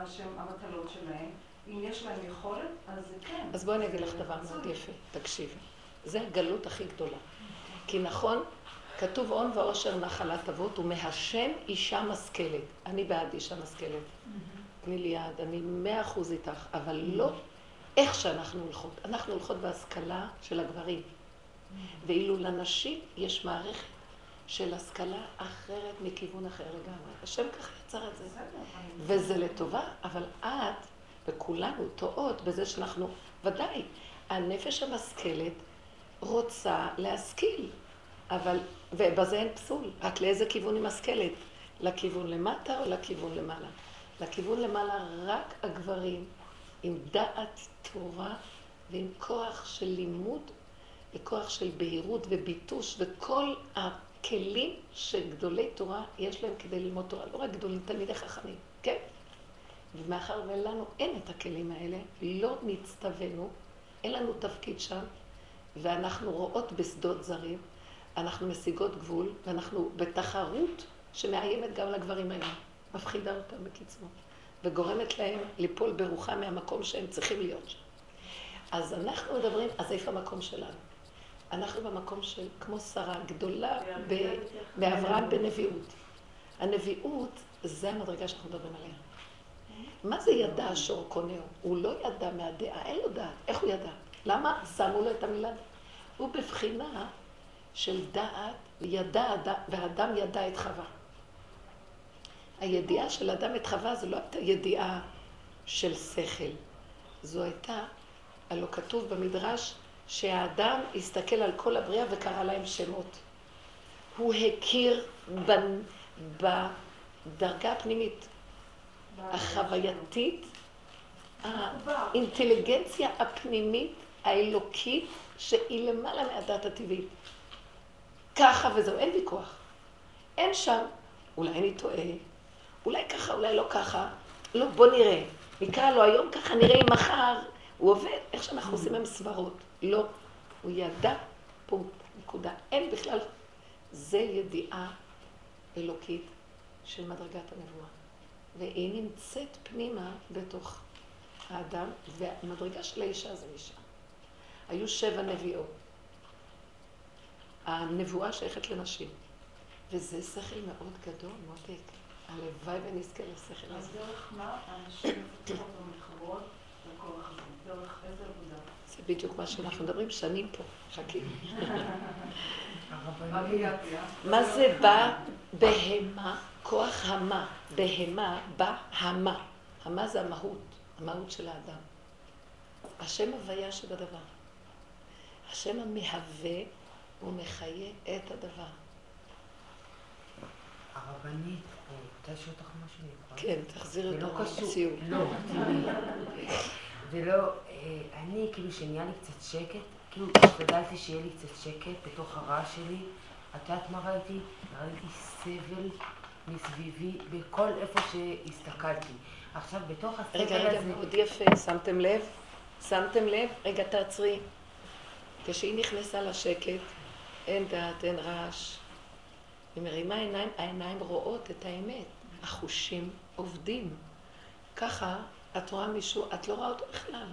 שהן המטלות שלהן, אם יש להן יכולת, אז זה כן. אז בואי אני אגיד לך דבר. מאוד יפה, תקשיבי. זה הגלות הכי גדולה. כי נכון, כתוב הון ועושר נחלת אבות, ומהשם אישה משכלת. אני בעד אישה משכלת. תני לי יד, אני מאה אחוז איתך, אבל לא איך שאנחנו הולכות. אנחנו הולכות בהשכלה של הגברים. ואילו לנשים יש מערכת של השכלה אחרת מכיוון אחר לגמרי. השם ככה יצר את זה. וזה לטובה, אבל את וכולנו טועות בזה שאנחנו, ודאי, הנפש המשכלת רוצה להשכיל, אבל, ובזה אין פסול, רק לאיזה כיוון היא משכלת? לכיוון למטה או לכיוון למעלה? לכיוון למעלה רק הגברים עם דעת תורה ועם כוח של לימוד וכוח של בהירות וביטוש וכל הכלים שגדולי תורה יש להם כדי ללמוד תורה, לא רק גדולים, תלמידי חכמים, כן? ומאחר ולנו אין את הכלים האלה, לא נצטווינו, אין לנו תפקיד שם, ואנחנו רואות בשדות זרים, אנחנו משיגות גבול, ואנחנו בתחרות שמאיימת גם לגברים האלה, מפחידה אותם בקיצור, וגורמת להם ליפול ברוחם מהמקום שהם צריכים להיות שם. אז אנחנו מדברים, אז איפה המקום שלנו? אנחנו במקום של, כמו שרה גדולה ב- מאברהם בנביאות. הנביאות, זה המדרגה שאנחנו מדברים עליה. מה זה ידע השור קונהו? הוא לא ידע מהדעה, אין לו דעת. איך הוא ידע? למה שמו לו את המילה? הוא בבחינה של דעת, ידע, אדם- והאדם ידע את חווה. הידיעה של אדם את חווה זו לא הייתה ידיעה של שכל. זו הייתה, הלא כתוב במדרש, שהאדם הסתכל על כל הבריאה וקרא להם שמות. הוא הכיר בנ- בדרגה הפנימית, החווייתית, האינטליגנציה הפנימית, האלוקית, שהיא למעלה מהדת הטבעית. ככה וזהו, אין ויכוח. אין שם, אולי אני טועה, אולי ככה, אולי לא ככה. לא, בוא נראה. נקרא לו היום ככה, נראה אם מחר הוא עובד, איך שאנחנו עושים עם סברות. לא. הוא ידע, פונקט, נקודה. אין בכלל. זה ידיעה אלוקית של מדרגת הנבואה. והיא נמצאת פנימה בתוך האדם, והמדרגה של האישה זה אישה. היו שבע נביאות. הנבואה שייכת לנשים. וזה שכל מאוד גדול, מותק. הלוואי ונזכה לשכל אז הזה. דרך מה הנשים מפתחות ומתחברות לכוח הזה? דרך איזה עבודה? זה בדיוק מה שאנחנו מדברים שנים פה. חכי. רק הגעתי, אה? מה זה בא בהמה? כוח המה. בהמה בא המה. המה זה המהות, המהות של האדם. השם הוויה שבדבר. השם המהווה ומחיה את הדבר. הרבנית, כן, תחזירי זה לא אותו קשור. לציור. לא, אה, אני כאילו שנהיה לי קצת שקט, כאילו השתדלתי שיהיה לי קצת שקט בתוך הרעש שלי. את יודעת מה ראיתי? ראיתי סבל מסביבי בכל איפה שהסתכלתי. עכשיו, בתוך הסבל רגע, רגע, הזה... מאוד יפה, שמתם לב? שמתם לב? רגע, תעצרי. כשהיא נכנסה לשקט, אין דעת, אין רעש. היא מרימה עיניים, העיניים רואות את האמת. החושים עובדים. ככה, את רואה מישהו, את לא רואה אותו בכלל.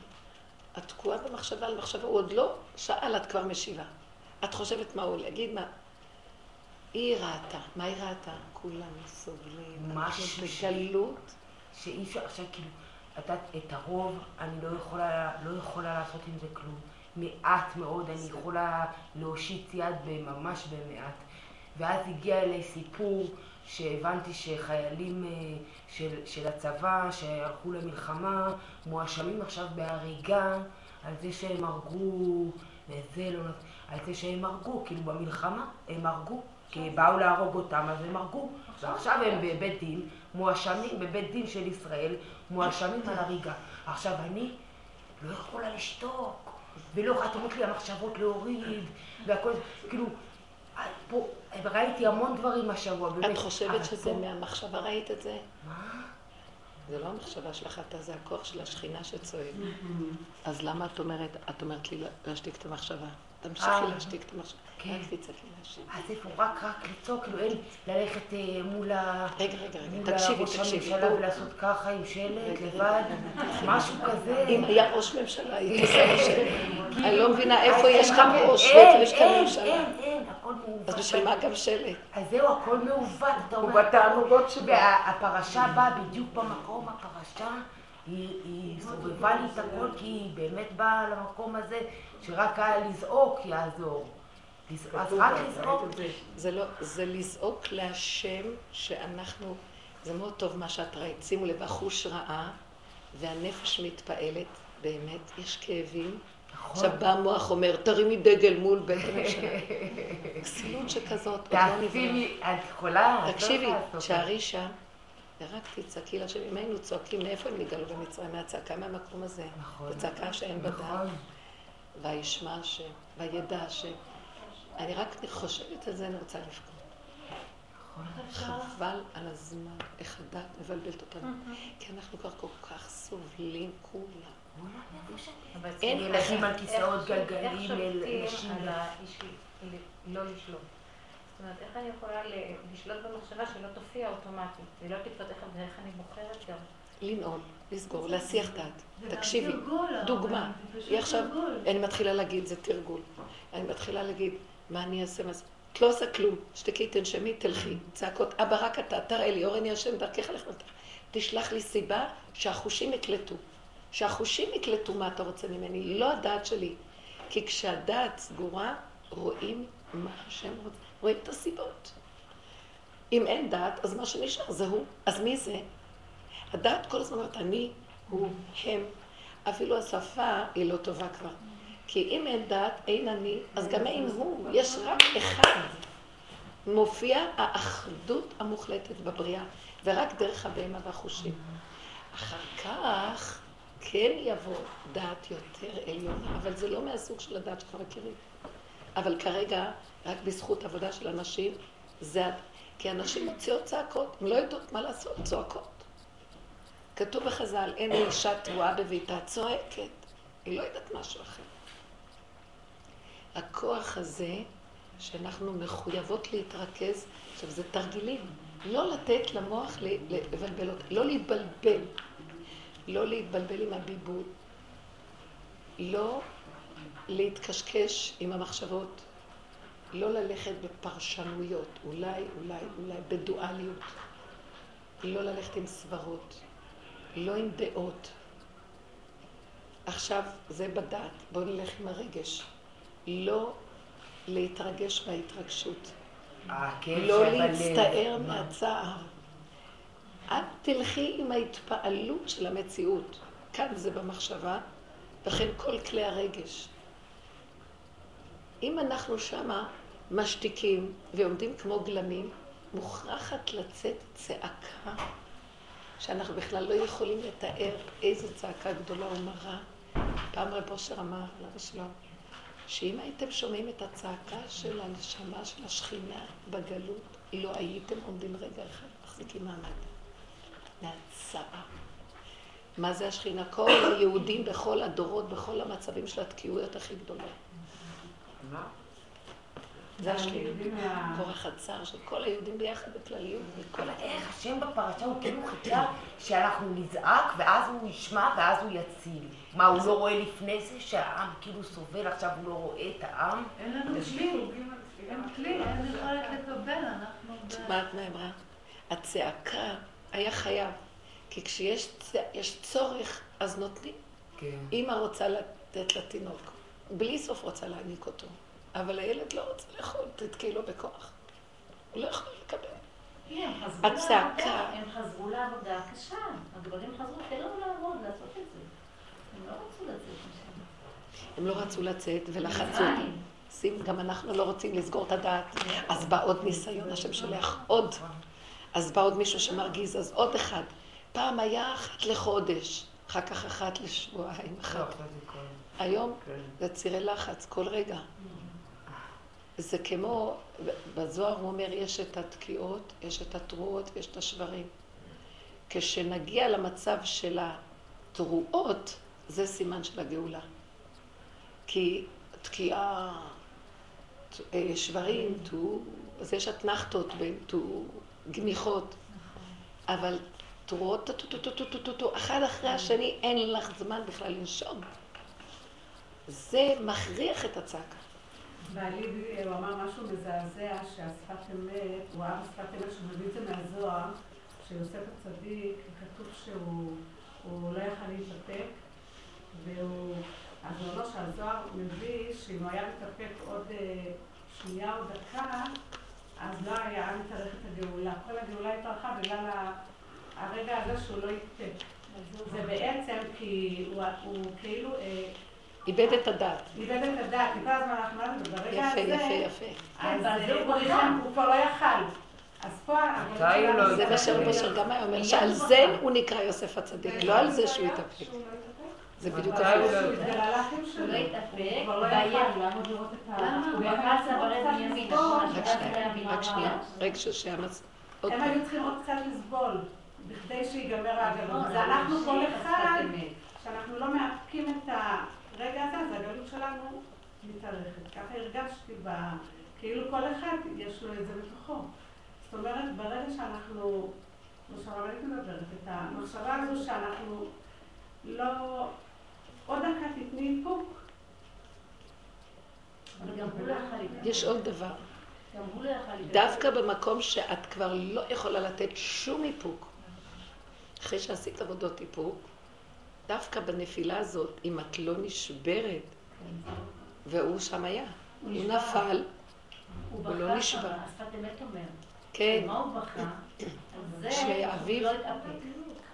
את תקועה במחשבה על מחשבה, הוא עוד לא שאל, את כבר משיבה. את חושבת מה הוא יגיד, מה... היא ראתה. מה היא ראתה? כולם סובלים. שיש- בגלות. שאי אפשר עכשיו כאילו, את יודעת, את הרוב אני לא יכולה, לא יכולה לעשות עם זה כלום. מעט מאוד, אני יכולה להושיט יד ממש במעט. ואז הגיע אליי סיפור שהבנתי שחיילים אה, של, של הצבא שהלכו למלחמה מואשמים עכשיו בהריגה על זה שהם הרגו, וזה לא... על זה שהם הרגו, כאילו במלחמה הם הרגו, כי באו להרוג אותם אז הם הרגו. ועכשיו הם בבית דין, מואשמים, בבית דין של ישראל, מואשמים על הריגה. עכשיו אני לא יכולה לשתוק, ולא, את אומרת לי המחשבות להוריד, והכל, כאילו, פה, ראיתי המון דברים השבוע, באמת. את חושבת שזה פה- מהמחשבה ראית את זה? מה? זה לא המחשבה שלך, אתה זה הכוח של השכינה שצועק. אז למה את אומרת, את אומרת לי להשתיק את המחשבה? תמשיכי אה. להשתיק את המחשבה. כן. רק תצעקי להשתיק. אז איפה רק רק לצעוק, כאילו אין ללכת אה, מול ה... רגע, רגע, מול רגע, תקשיבי, ראש תקשיבי. הממשלה. ולעשות ככה עם שלט לבד, משהו כזה. אם היה ראש ממשלה, הייתי עושה ראש אני לא מבינה איפה יש כאן ראש ואיפה יש כאן ממשלה. אין, אין, הכל מעוות. אז בשביל מה גם שלט? אז זהו, הכל מעוות, אתה אומר. ובתענוגות שלו. והפרשה באה בדיוק במקום, הפרשה, היא סובבה לי את הכל, כי היא באמת באה למקום הזה, שרק היה לזעוק יעזור. לז- אז רק לזעוק. זה לא, זה לזעוק להשם שאנחנו, זה מאוד טוב מה שאת ראית, שימו לב, החוש רעה והנפש מתפעלת, באמת, יש כאבים. נכון. עכשיו בא המוח אומר, תרימי דגל מול בית הממשלה. כסילות שכזאת, עוד לא נברא. תעשי, את יכולה, לא תקשיבי. תשארי שם, ורק תצעקי להשם, אם היינו צועקים, מאיפה הם נגאלו במצרים? מהצעקה מהמקום הזה. נכון. זו צעקה שאין. נכון. וישמע השם, וידע השם. אני רק חושבת על זה, אני רוצה לבכות. חבל על הזמן, איך הדת מבלבלת אותנו. כי אנחנו כבר כל כך סובלים כולם. אין איך- ילדים על איך- כיסאות איך גלגלים, נשים לא לשלוט? זאת אומרת, איך אני יכולה לשלוט במחשבה שלא תופיע אוטומטית, ולא תקלוט איך ואיך אני בוחרת גם? לנעול, לסגור, להסיח דעת. זה תקשיבי, דוגמה. זה היא עכשיו. אני מתחילה להגיד, זה תרגול. אני מתחילה להגיד, מה אני אעשה? מה זה? את לא עושה כלום. שתקי, תנשמי, תלכי. צעקות, אבא רק אתה, תראה לי, אורן השם דרכך לך. תשלח לי סיבה שהחושים יקלטו. שהחושים יקלטו מה אתה רוצה ממני, לא הדעת שלי. כי כשהדעת סגורה, רואים מה השם רוצה, רואים את הסיבות. אם אין דעת, אז מה שנשאר זה הוא. אז מי זה? הדעת כל הזמן אומרת, אני, הוא, הם. אפילו השפה היא לא טובה כבר. כי אם אין דעת, אין אני, אז גם אין הוא. יש רק אחד. מופיע האחדות המוחלטת בבריאה, ורק דרך הבהמה והחושים. אחר כך כן יבוא דעת יותר עליונה, אבל זה לא מהסוג של הדעת שאנחנו מכירים. אבל כרגע, רק בזכות עבודה של אנשים, זה... כי אנשים מוציאות צעקות, הן לא יודעות מה לעשות, צועקות. כתוב בחז"ל, אין אישה תבואה בביתה צועקת, היא לא יודעת משהו אחר. הכוח הזה, שאנחנו מחויבות להתרכז, עכשיו זה תרגילים, לא לתת למוח לבלבל אותה, לא להתבלבל, לא להתבלבל עם הביבול, לא להתקשקש עם המחשבות, לא ללכת בפרשנויות, אולי, אולי, אולי, בדואליות, לא ללכת עם סברות, לא עם דעות. עכשיו, זה בדעת, בואו נלך עם הרגש. לא להתרגש מההתרגשות. לא. להצטער מהצער. את תלכי עם ההתפעלות של המציאות. כאן זה במחשבה, וכן כל כלי הרגש. אם אנחנו שמה משתיקים ועומדים כמו גלמים, מוכרחת לצאת צעקה שאנחנו בכלל לא יכולים לתאר איזו צעקה גדולה ומרה. פעם רב אושר אמר, עליו השלום, שאם הייתם שומעים את הצעקה של הנשמה של השכינה בגלות, לא הייתם עומדים רגע אחד, מחזיקים מעמד. מהצער. מה זה השכינה? כל היהודים בכל הדורות, בכל המצבים של התקיעויות הכי גדולות. זה השכינה. כורח הצער של כל היהודים ביחד בכלליות. וכל אבל איך השם בפרשה הוא כאילו חיכה שאנחנו נזעק ואז הוא ישמע ואז הוא יציל. מה, הוא לא רואה לפני זה שהעם כאילו סובל, עכשיו הוא לא רואה את העם? אין לנו כלי, אין כלי, אין יכולת לקבל, אנחנו. מה את נאמרה? הצעקה היה חייב. כי כשיש צ- יש צורך, אז נותנים. כן. אימא רוצה לתת לתינוק, בלי סוף רוצה להעניק אותו, אבל הילד לא רוצה לאכול, תתקעי לו בכוח. הוא לא יכול לקבל. כן, הם חזרו הצעקה. לעבודה, הם חזרו לעבודה הקשה. הגברים חזרו, תן לנו לעבוד, לעשות את זה. הם לא רצו לצאת משם. הם לא רצו לצאת ולחצו. שים, גם אנחנו לא רוצים לסגור את הדעת. אז בא עוד ניסיון, השם שולח עוד. אז בא עוד מישהו שמרגיז, אז עוד אחד. פעם היה אחת לחודש, אחר כך אחת לשבועיים, לא, אחת. זה כל... היום כן. זה צירי לחץ, כל רגע. זה כמו, בזוהר הוא אומר, יש את התקיעות, יש את התרועות ויש את השברים. כשנגיע למצב של התרועות, זה סימן של הגאולה. כי תקיעה, אה, שברים, תו, אז יש אתנחתות תו, גמיחות. אבל תרועות, תו, תו, תו, תו, תו, תו, תו, אחד אחרי השני, אין לך זמן בכלל לנשום. זה מכריח את הצעקה. בעלי, הוא אמר משהו מזעזע, שהשפת אמת, הוא אהב שפת אמת שהוא מביא את זה מהזוהר, שיוסף הצדיק, כתוב שהוא הוא לא יכל להתאפק, והוא, אז הוא אומר שהזוהר מביא שאם הוא היה מתאפק עוד אה, שנייה או דקה, אז לא היה מתארכת הגאולה. כל הגאולה התארכה בגלל הרגע הזה שהוא לא התאפק. זה בעצם כי הוא, הוא כאילו אה, איבד את הדעת. איבד את הדעת, כי כל הזמן אנחנו לא אמרנו, ברגע הזה... יפה, יפה, יפה. אז הוא כבר לא יכל. אז פה... לא זה מה שרבושר גם היה אומר, שעל זה הוא נקרא יוסף הצדיק, לא על זה שהוא לא התאפק. זה בדיוק הפוך. הוא לא התאפק, הוא היה. הוא יחס לברד מימין. רק שנייה, רק שנייה. רגע הם היו צריכים עוד קצת לסבול, בכדי שיגמר ההגלות. זה אנחנו כל אחד, שאנחנו לא מאפקים את ה... הרגע הזה, אז הגלות שלנו מתארכת. ככה הרגשתי, ב... כאילו כל אחד יש לו את זה בתוכו. זאת אומרת, ברגע שאנחנו, כמו שהרבנית מדברת, את המחשבה הזו שאנחנו לא... עוד דקה תתני איפוק. לא. יש עוד דבר. לא. דווקא במקום שאת כבר לא יכולה לתת שום איפוק, אחרי שעשית עבודות איפוק, דווקא בנפילה הזאת, אם את לא נשברת, והוא שם היה, הוא. נפל, הוא הוא לא בכה נשבר. שם, השפת אמת אומר. כן, מה הוא בכה? על זה שאביו- לא התאפק.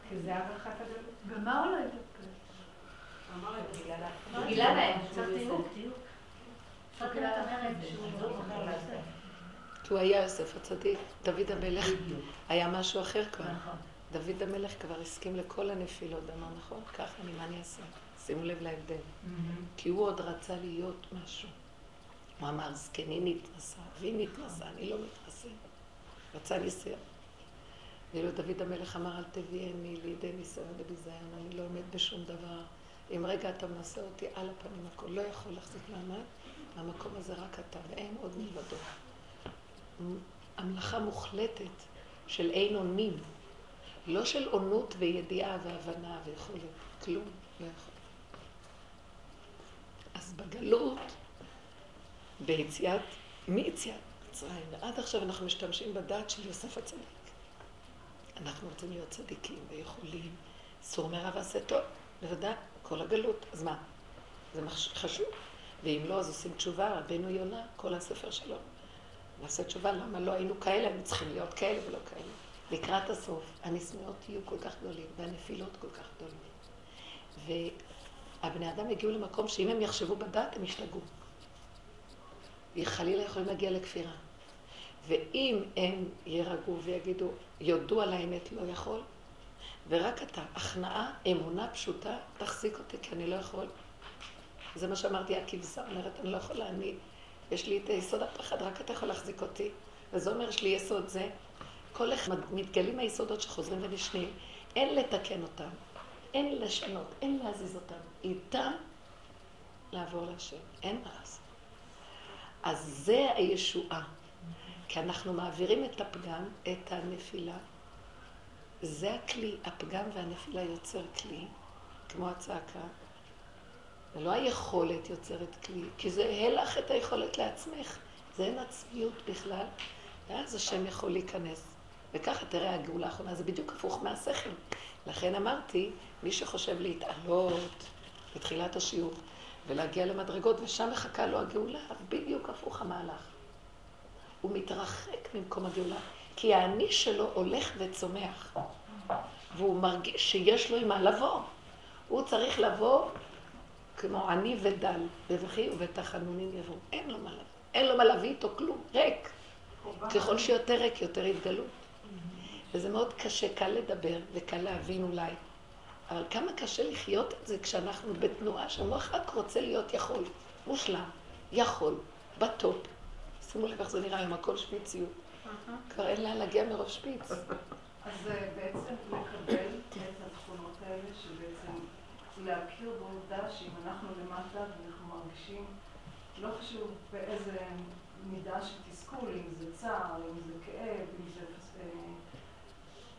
כי זה הארכת הגלות. במה הוא לא התאפק? הוא לעשות. כי הוא היה יוסף הצדיק, דוד המלך, היה משהו אחר כבר. דוד המלך כבר הסכים לכל הנפילות, אמר נכון, ככה אני, מה אני אעשה? שימו לב להבדל. כי הוא עוד רצה להיות משהו. הוא אמר, זקני נתנסה, אבי נתנסה, אני לא מתנשא. רצה ניסיון. ואילו דוד המלך אמר, אל תביאני לידי ניסיון וביזיון, אני לא עומד בשום דבר. אם רגע אתה מנסה אותי על הפנים הכל, לא יכול להחזיק מעמד, מהמקום הזה רק אתה, ואין עוד מלבדו. המלאכה מוחלטת של אין אונים, לא של עונות וידיעה והבנה ויכולת, כלום לא יכול. אז בגלות, ביציאת, מיציאת מצרים, ועד עכשיו אנחנו משתמשים בדעת של יוסף הצדיק. אנחנו רוצים להיות צדיקים ויכולים, סור מרע ועשה טוב, בוודאי, כל הגלות. אז מה? זה חשוב. ואם לא, אז עושים תשובה, רבנו יונה, כל הספר שלו. נעשה תשובה למה לא היינו כאלה, היינו צריכים להיות כאלה ולא כאלה. לקראת הסוף, הנשמעות יהיו כל כך גדולים, והנפילות כל כך גדולים. והבני אדם הגיעו למקום שאם הם יחשבו בדעת, הם ישתגעו. חלילה יכולים להגיע לכפירה. ואם הם יירגעו ויגידו, יודו על האמת, לא יכול, ורק אתה, הכנעה, אמונה פשוטה, תחזיק אותי, כי אני לא יכול. זה מה שאמרתי, הכבשה אומרת, אני לא יכולה, אני, יש לי את יסוד הפחד, רק אתה יכול להחזיק אותי. וזה אומר, יש לי יסוד זה. כל אחד מתגלים היסודות שחוזרים ונשנים, אין לתקן אותם, אין לשנות, אין להזיז אותם. איתם לעבור להשם, אין מה לעשות. אז זה הישועה. כי אנחנו מעבירים את הפגם, את הנפילה. זה הכלי, הפגם והנפילה יוצר כלי, כמו הצעקה. ולא היכולת יוצרת כלי, כי זה הלך את היכולת לעצמך. זה אין עצמיות בכלל, ואז השם יכול להיכנס. וככה תראה הגאולה האחרונה, זה בדיוק הפוך מהשכל. לכן אמרתי, מי שחושב להתעלות בתחילת השיעור ולהגיע למדרגות, ושם מחכה לו הגאולה, בדיוק הפוך המהלך. הוא מתרחק ממקום הגאולה, כי האני שלו הולך וצומח, והוא מרגיש שיש לו עם מה לבוא. הוא צריך לבוא כמו עני ודל, בבכי ובתחנונים יבוא. אין לו מה לבוא. אין לו מה להביא איתו כלום, ריק. ככל שיותר ריק, יותר התגלות. וזה מאוד קשה, קל לדבר וקל להבין אולי. אבל כמה קשה לחיות את זה כשאנחנו בתנועה שהמוח רק רוצה להיות יכול, מושלם, יכול, בטופ. שימו לב איך זה נראה היום, הכל שפיציות. כבר אין לאן להגיע מרוב שפיץ. אז זה בעצם לקבל את התכונות האלה, שבעצם להכיר בעובדה שאם אנחנו למטה ואנחנו מרגישים, לא חשוב באיזה מידה של תסכול, אם זה צער, אם זה כאב, אם זה אה,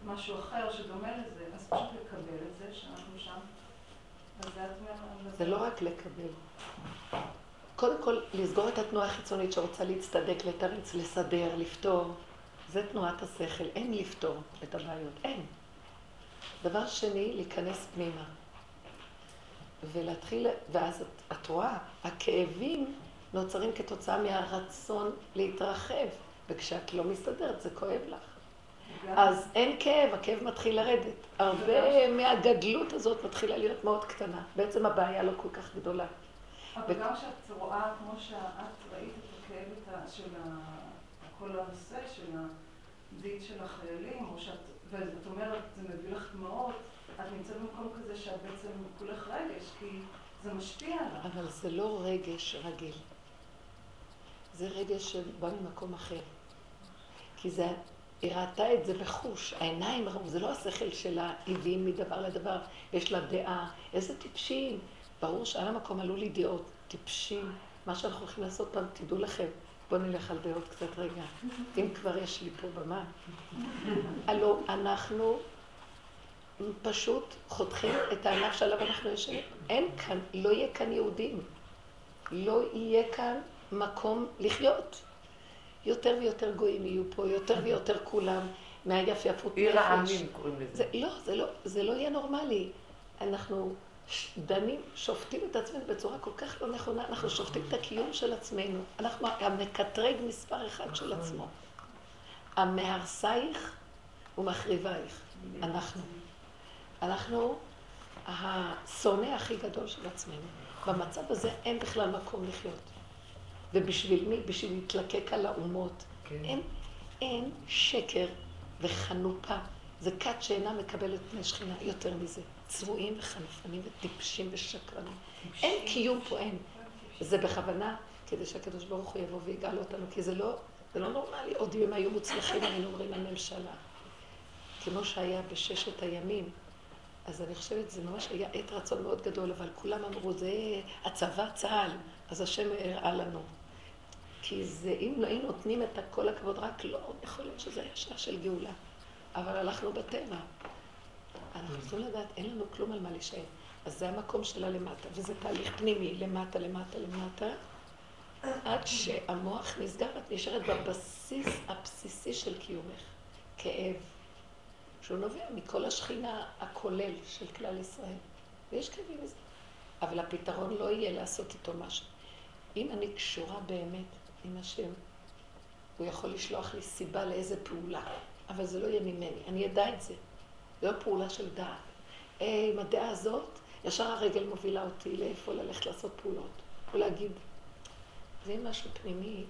משהו אחר שדומה לזה, אז פשוט לקבל את זה שאנחנו שם. אומרת... זה לא רק לקבל. קודם כל, לסגור את התנועה החיצונית שרוצה להצטדק, לתרץ, לסדר, לפתור. זה תנועת השכל. אין לפתור את הבעיות. אין. דבר שני, להיכנס פנימה. ולהתחיל, ואז את, את רואה, הכאבים נוצרים כתוצאה מהרצון להתרחב, וכשאת לא מסתדרת זה כואב לך. אז אין כאב, הכאב מתחיל לרדת. הרבה מהגדלות הזאת מתחילה להיות מאוד קטנה. בעצם הבעיה לא כל כך גדולה. אבל גם כשאת רואה, כמו שאת ראית את הכאב של כל הנושא של הדין של החיילים, או שאת, ואת אומרת, זה מביא לך דמעות, את נמצאת במקום כזה שאת בעצם כולך רגש, כי זה משפיע עליך. אבל זה לא רגש רגיל. זה רגש שבא ממקום אחר. כי זה, היא ראתה את זה בחוש. העיניים, זה לא השכל שלה, הביאים מדבר לדבר, יש לה דעה. איזה טיפשים. ברור שעל המקום עלו לי דעות. טיפשים. מה שאנחנו הולכים לעשות פעם, תדעו לכם. בואו נלך על דעות קצת רגע. אם כבר יש לי פה במה. הלו, אנחנו פשוט חותכים את הענף שעליו אנחנו יושבים. אין כאן, לא יהיה כאן יהודים. לא יהיה כאן מקום לחיות. יותר ויותר גויים יהיו פה, יותר ויותר כולם מהיפייפות נפש. עיר העמים קוראים לזה. זה, לא, זה לא, זה לא יהיה נורמלי. אנחנו דנים, שופטים את עצמנו בצורה כל כך לא נכונה, אנחנו שופטים את הקיום של עצמנו. אנחנו המקטרג מספר אחד של עצמו. המהרסייך ומחריבייך. אנחנו. אנחנו השונא הכי גדול של עצמנו. במצב הזה אין בכלל מקום לחיות. ובשביל מי? בשביל להתלקק על האומות. כן. אין, אין שקר וחנופה. זה כת שאינה מקבלת פני שכינה יותר מזה. צבועים וחנפנים וטיפשים ושקרנים. אין קיום פה, אין. זה בכוונה כדי שהקדוש ברוך הוא יבוא ויגאל אותנו, כי זה לא, זה לא נורמלי. עוד אם היו מוצלחים, היינו אומרים הממשלה. כמו שהיה בששת הימים, אז אני חושבת שזה ממש היה עת רצון מאוד גדול, אבל כולם אמרו, זה הצבא, צה"ל, אז השם הראה לנו. כי זה, אם לא היינו נותנים את כל הכבוד רק לא, יכול להיות שזה היה שעה של גאולה. אבל הלכנו בטבע. אנחנו צריכים לדעת, אין לנו כלום על מה להישאר. אז זה המקום שלה למטה, וזה תהליך פנימי, למטה, למטה, למטה, עד שהמוח נסגר, את נשארת בבסיס הבסיסי של קיומך. כאב, שהוא נובע מכל השכינה הכולל של כלל ישראל. ויש כאבים מזה. אבל הפתרון לא יהיה לעשות איתו משהו. אם אני קשורה באמת עם השם, הוא יכול לשלוח לי סיבה לאיזה פעולה, אבל זה לא יהיה ממני, אני אדע את זה. זה לא פעולה של דעת. עם הדעה הזאת, ישר הרגל מובילה אותי לאיפה ללכת לעשות פעולות. ולהגיד, זה משהו פנימי,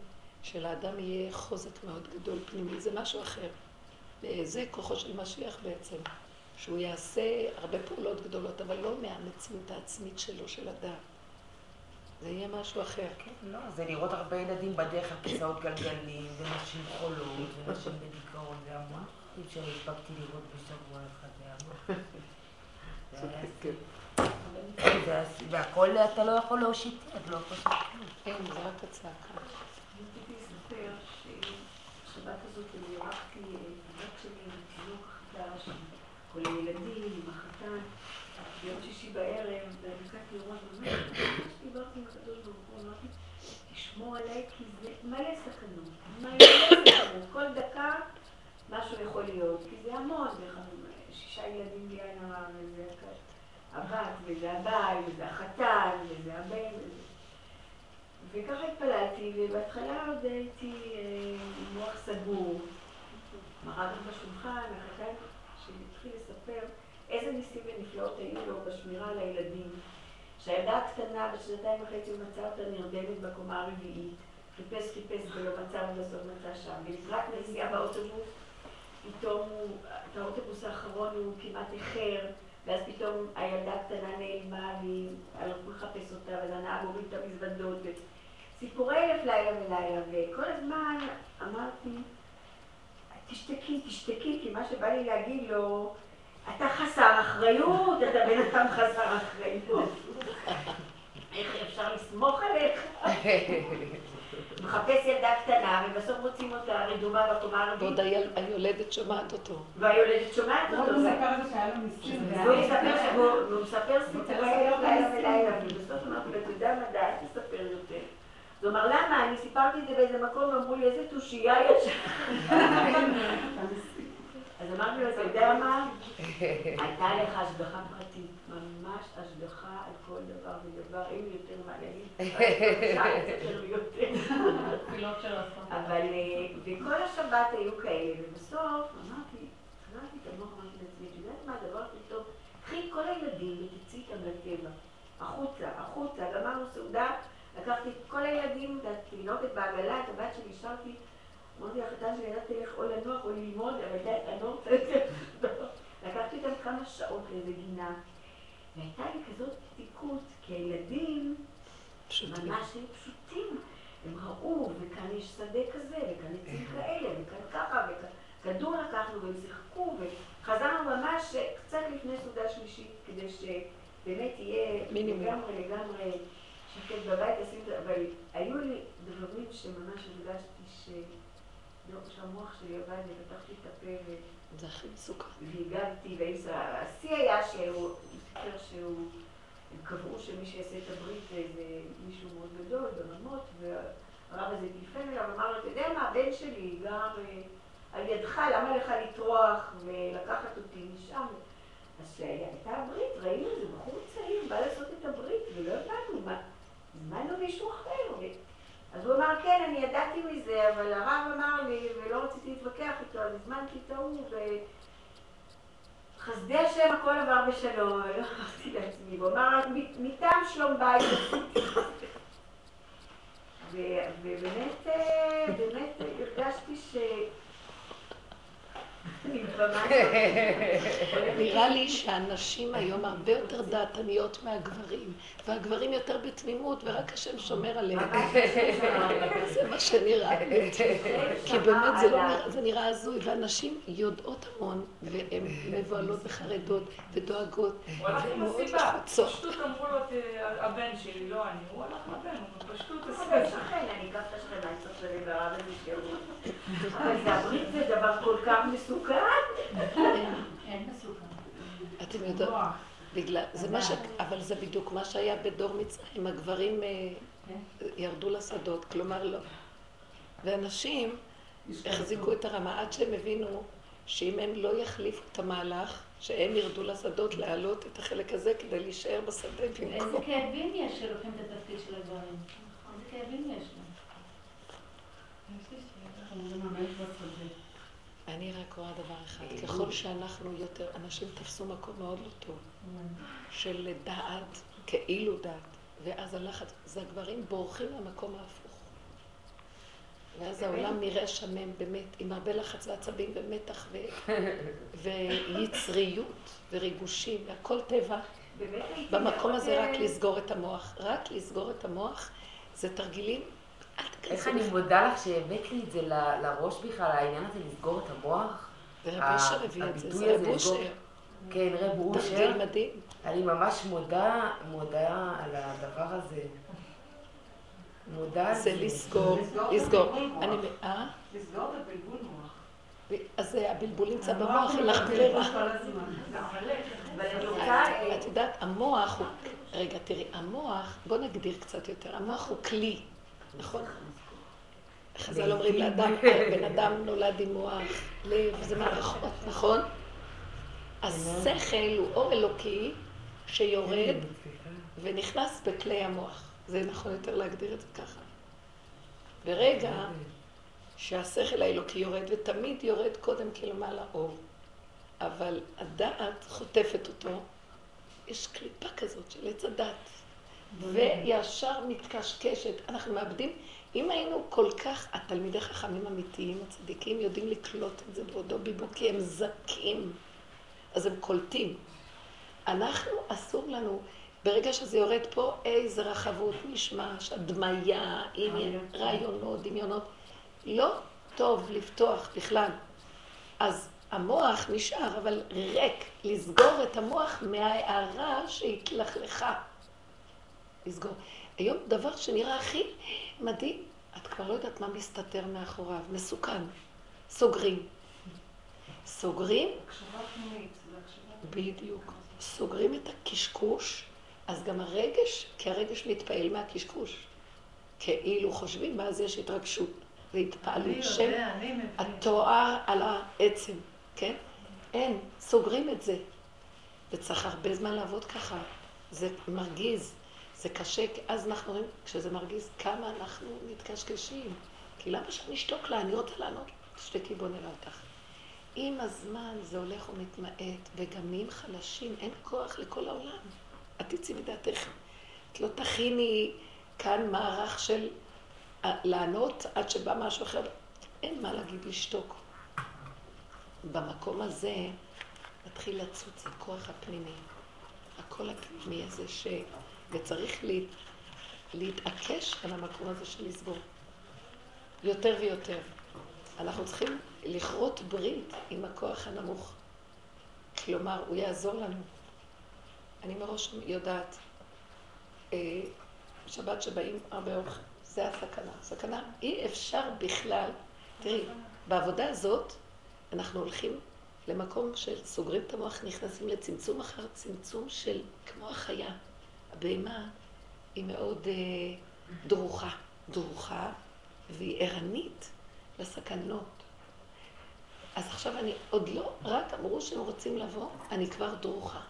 שלאדם יהיה חוזק מאוד גדול פנימי, זה משהו אחר. זה כוחו של משיח בעצם, שהוא יעשה הרבה פעולות גדולות, אבל לא מהמציאות העצמית שלו, של הדעת. זה יהיה משהו אחר. כן, לא, זה לראות הרבה ילדים בדרך על כיסאות גלגלים, ונשים חולות, ונשים בדיכאון, זה המון דברים שהספקתי לראות בשבוע אחד, זה המון. והכל אתה לא יכול להושיט יד, לא יכול לעשות כלום. כן, זה רק הצעקה. רציתי לספר שבשבת הזאת אני ערכתי בת שלי עם תינוק חדש, כל הילדים, עם החתן, ביום שישי בערב, ונקעתי לראות, באמת, דיברתי עם הקדוש ברוך הוא, אמרתי, תשמור עליי, כי זה מלא סכנות, מלא סכנות, כל דקה משהו יכול להיות, כי זה המון, שישה ילדים בלי עין הרע, וזה הבת, וזה הבעל, וזה החתן, וזה הבן, וזה... וככה התפללתי, ובהתחלה עוד הייתי אה, עם מוח סגור. מראה גם בשולחן, החתן שהתחיל לספר איזה ניסים ונפלאות היו לו בשמירה על הילדים. שהילדה הקטנה בשנתיים וחצי הוא מצא אותה נרדמת בקומה הרביעית. חיפש, חיפש ולא מצא, ובסוף מצא שם. ולקראת נסיעה באוטובוס, פתאום הוא, את האוטובוס האחרון הוא כמעט איחר, ואז פתאום הילדה הקטנה נעלמה, והלכו לחפש אותה, ואז הנהג הוריד את המזוודות, סיפורי אלף לילה ולילה, וכל הזמן אמרתי, תשתקי, תשתקי, כי מה שבא לי להגיד לו, אתה חסר אחריות, אתה בן אדם חסר אחריות. איך אפשר לסמוך עליך? מחפש ילדה קטנה, ובסוף מוצאים אותה רדומה בקומה הרביעית. ועוד היולדת שומעת אותו. והיולדת שומעת אותו. הוא מספר את זה שהיה לו ניסים. והוא מספר סיפורי לילה ולילה, ובסוף אמרתי לו, אתה יודע מה, די, אל תספר יותר. הוא אמר, למה? אני סיפרתי את זה באיזה מקום, ואמרו לי, איזה תושייה יש. אז אמרתי לו, אתה יודע מה? הייתה לך השגחה פרטית, ממש השגחה על כל דבר ודבר, אין יותר מה להגיד. אבל, אה, וכל השבת היו כאלה, ובסוף אמרתי, חזרתי את המוח, אמרתי לעצמי, את יודעת מה הדבר הכי טוב? קחי את כל הילדים ותצאי איתם לטבע, החוצה, החוצה, גמרנו סעודה, לקחתי את כל הילדים, את התינוקת בעגלה, את הבת שלי, השארתי אמרתי לחתן שלי, ידעתי תלך או לנוח או ללמוד, אבל אני לא רוצה זה. לקחתי אותם כמה שעות לאיזה גינה, והייתה לי כזאת פתיקות, כי הילדים ממש היו פשוטים. הם ראו, וכאן יש שדה כזה, וכאן עצים כאלה, וכאן ככה, וכדור לקחנו, והם שיחקו, וחזרנו ממש קצת לפני סעודה שלישית, כדי שבאמת יהיה לגמרי לגמרי שקט בבית, אבל היו לי דברים שממש הרגשתי ש... לא, שהמוח שלי עבד, ופתחתי את הפה. זה הכי מסוכן. והגבתי, והשיא היה שהוא סיפר שהוא... הם קבעו שמי שיעשה את הברית זה מישהו מאוד גדול ברמות, והרב הזה טלפן אליו ואמר לו, אתה יודע מה, הבן שלי גר על ידך, למה לך לטרוח ולקחת אותי משם? אז כשהייתה הברית, ראינו איזה בחור צעיר, בא לעשות את הברית, ולא הבנו מה, הזמנו מישהו אחר. אז הוא אמר, כן, אני ידעתי מזה, אבל הרב אמר לי, ולא רציתי להתווכח איתו, אז הזמנתי את ההוא, וחסדי השם הכל עבר בשלום, לא אמרתי לעצמי, הוא אמר, מטעם שלום בית ובאמת, אה, באמת הרגשתי ש... נראה לי שהנשים היום הרבה יותר דעתניות מהגברים, והגברים יותר בתמימות, ורק השם שומר עליהם. זה מה שנראה לי. כי באמת זה, לא נראה, זה נראה הזוי, והנשים יודעות המון, והן מבוהלות וחרדות ודואגות, והן מאוד לחוצות. פשטות אמרו לו, הבן שלי, לא אני, הוא הלך לבן, הוא פשטות עשה. אני אקח את השכנה, אני צריך ברב איזה אבל זה הברית זה דבר כל כך מסוכן. אין מסוכן. אתם יודעות, בגלל, זה מה ש... אבל זה בדיוק מה שהיה בדור מצרים, הגברים אה, כן. ירדו לשדות, כלומר לא. ואנשים החזיקו את הרמה עד שהם הבינו שאם הם לא יחליפו את המהלך, שהם ירדו לשדות להעלות את החלק הזה כדי להישאר בשדה במקום. איזה כאבים יש שלוקחים את התפקיד של הגברים? איזה כאבים יש להם? אני רק רואה דבר אחד, ככל שאנחנו יותר, אנשים תפסו מקום מאוד לא טוב, של דעת, כאילו דעת, ואז הלחץ, זה הגברים בורחים למקום ההפוך. ואז העולם נראה שמם, באמת, עם הרבה לחץ ועצבים ומתח ו... ויצריות וריגושים, והכל טבע. במקום הזה רק לסגור את המוח. רק לסגור את המוח זה תרגילים איך אני מודה לך שהבאת לי את זה לראש בכלל, העניין הזה לסגור את המוח. זה רב אושר הביא את זה, זה רב אושר. כן, רב אושר. מדהים. אני ממש מודה, מודה על הדבר הזה. מודה על זה. זה לסגור, לסגור. אני, אה? לסגור את הבלבול מוח. אז הבלבול נמצא במוח, אין לך ברירה. את יודעת, המוח הוא, רגע, תראי, המוח, בוא נגדיר קצת יותר, המוח הוא כלי. נכון? חז"ל אומרים לאדם, בן אדם נולד עם מוח, לב, זה מערכות, נכון? השכל הוא אור אלוקי שיורד ונכנס בכלי המוח. זה נכון יותר להגדיר את זה ככה. ברגע שהשכל האלוקי יורד, ותמיד יורד קודם כלמעלה אור, אבל הדעת חוטפת אותו, יש קליפה כזאת של עץ הדת, וישר מתקשקשת. אנחנו מאבדים, אם היינו כל כך, התלמידי חכמים אמיתיים, הצדיקים, יודעים לקלוט את זה בעודו ביבו, כי הם זכים, אז הם קולטים. אנחנו, אסור לנו, ברגע שזה יורד פה, איזה רחבות, משמש, הדמיה, רעיונות, דמיונות. לא טוב לפתוח בכלל. אז המוח נשאר, אבל ריק. לסגור את המוח מההערה שהתלכלכה. לסגור. היום דבר שנראה הכי מדהים, את כבר לא יודעת מה מסתתר מאחוריו, מסוכן. סוגרים. סוגרים, בדיוק. סוגרים את הקשקוש, אז גם הרגש, כי הרגש מתפעל מהקשקוש. כאילו חושבים, ואז יש התרגשות והתפעלות של. התואר על העצם, כן? אין, סוגרים את זה. וצריך הרבה זמן לעבוד ככה. זה מרגיז, זה קשה, כי אז אנחנו רואים, כשזה מרגיז, כמה אנחנו מתקשקשים. כי למה שאני אשתוק לה? אני רוצה לענות. תשתקי, בוא נראה אותך. עם הזמן זה הולך ומתמעט, וגם נהיים חלשים, אין כוח לכל העולם. את תצאי מדעתך. את לא תכיני כאן מערך של אה, לענות עד שבא משהו אחר. אין מה להגיד, לשתוק. במקום הזה מתחיל לצוץ הכוח הפנימי. הקול הפנימי הזה ש... וצריך לה... להתעקש על המקום הזה של לסגור. יותר ויותר. אנחנו צריכים לכרות ברית עם הכוח הנמוך. כלומר, הוא יעזור לנו. אני מראש יודעת, אה, שבת שבאים הרבה אוכל, זה הסכנה. סכנה, אי אפשר בכלל, תראי, בעבודה הזאת אנחנו הולכים למקום של סוגרים את המוח, נכנסים לצמצום אחר צמצום של כמו החיה. הבהמה היא מאוד אה, דרוכה, דרוכה, והיא ערנית לסכנות. אז עכשיו אני, עוד לא, רק אמרו שהם רוצים לבוא, אני כבר דרוכה.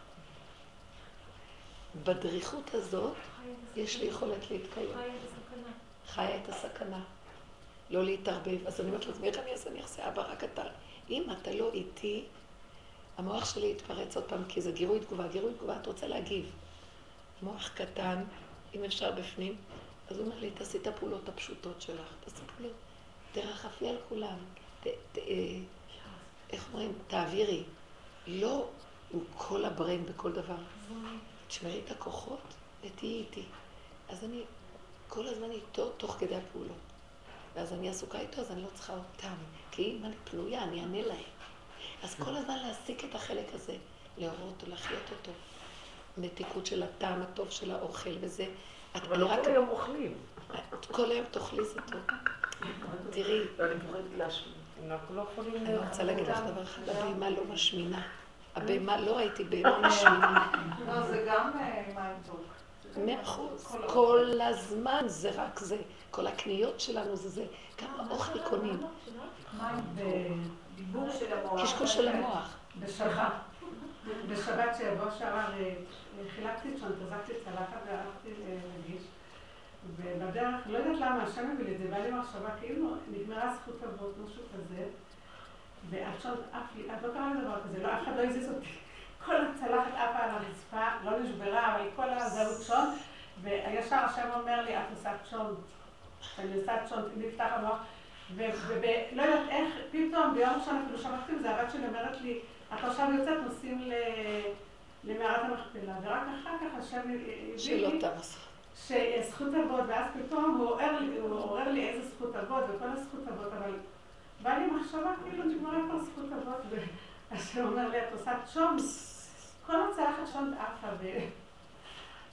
בדריכות הזאת יש לי יכולת להתקיים. חיה את הסכנה. לא להתערבב. אז אני אומרת לעצמי, איך אני אעשה? אני אעשה, אבא, רק אתה. אם אתה לא איתי, המוח שלי יתפרץ עוד פעם, כי זה גירוי תגובה. גירוי תגובה, את רוצה להגיב. מוח קטן, אם אפשר בפנים, אז הוא אומר לי, תעשי את הפעולות הפשוטות שלך. תעשי פעולות. תרחפי על כולם. ת, ת, אה, איך אומרים? תעבירי. לא עם כל הברן בכל דבר. תשמרי את הכוחות ותהיי איתי. אז אני כל הזמן איתו תוך כדי הפעולות. ואז אני עסוקה איתו, אז אני לא צריכה אותם. כי אם אני פנויה, אני אענה להם. אז כל הזמן להעסיק את החלק הזה, לאהוב אותו, להחיות אותו. מתיקות של הטעם הטוב של האוכל וזה. את אבל לא רק... כל היום אוכלים. את כל היום תאכלי זה טוב. תראי, ואני פוחדת להשמיע. לא. אני רוצה להגיד לך דבר אחד, הבהמה לא משמינה. הבהמה, לא ראיתי בהמה משמינה. לא, זה גם אה, מים טוב. מאה אחוז. כל הזמן זה רק זה. כל הקניות שלנו זה זה. כמה אוכל קונים. מים דיבור של המוח. קשקוש של המוח. בשבת. שעבר אה, חילקתי צ'ון, תזקתי צלחת והלכתי להגיש. ובדרך, לא יודעת למה, השם הביא לי את זה, בא לי מחשבה, כאילו נגמרה זכות אבות, משהו כזה. והצ'ון עף לי, את לא קרה לי דבר כזה, לא, אף אחד לא הזיז אותי. כל הצלחת עפה על הרצפה, לא נשברה, אבל כל הזהות צ'ון. וישר השם אומר לי, את עושה צ'ון. אני עושה צ'ון, נפתח המוח. ולא יודעת איך, פתאום ביום ראשון אפילו שמעתי את זה, הבת שלי אומרת לי, את עכשיו יוצאת, נוסעים ל- למערת המכפלה, ורק אחר כך השם הביא לי. שזכות אבות, ואז פתאום הוא עורר לי, הוא עורר לי איזה זכות אבות, וכל הזכות אבות, אבל בא לי מחשבה כאילו נגמרה כבר זכות אבות, והשם אומר לי, את עושה צ'ון, כל הצלחת צ'ון עפה, ו...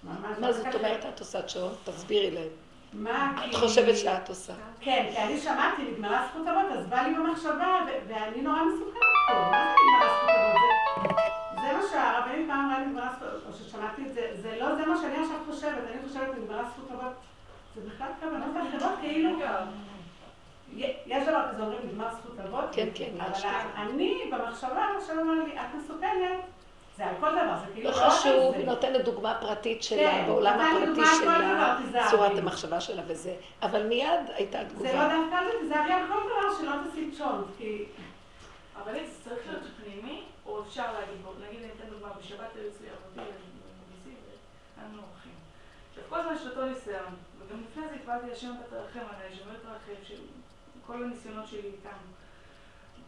ממש. מה זאת אומרת את עושה צ'ון? תסבירי להם. מה, את. חושבת שאת עושה. כן, כי אני שמעתי, נגמרה זכות אבות, אז בא לי במחשבה, ואני נורא מסוכנת פה, מה זה נגמרה זכות אבות? מה שהרבנית פעם אמרה נגמרה זכות או ששמעתי את זה, זה לא זה מה שאני עכשיו חושבת, אני חושבת נגמרה זכות אבות, זה בכלל כוונות אחרות, כאילו, יש דבר כזה, אומרים נגמר זכות אבות. כן, כן, אבל יש אני, במחשבה, מה שאומר לי, את מסוכנת, זה על כל דבר, זה כאילו לא על חשוב, זה. נותנת דוגמה פרטית שלה, כן, בעולם הפרטי שלה. צורת המחשבה שלה וזה. אבל מיד הייתה זה לא תגובה. דווקא זה, תיזהרי על כל דבר שלא תשים צ'ונט, כי... אבל זה צריך להיות פנימי, או אפשר להגיד, בוא, נגיד אני אתן דוגמה, בשבת היו אצלי אבותי וגיסי, והיינו אורחים. עכשיו, כל הזמן יש אותו ניסיון, וגם לפני זה התפללתי השם את הרחם עליי, שמר את הרחם של כל הניסיונות שלי איתם.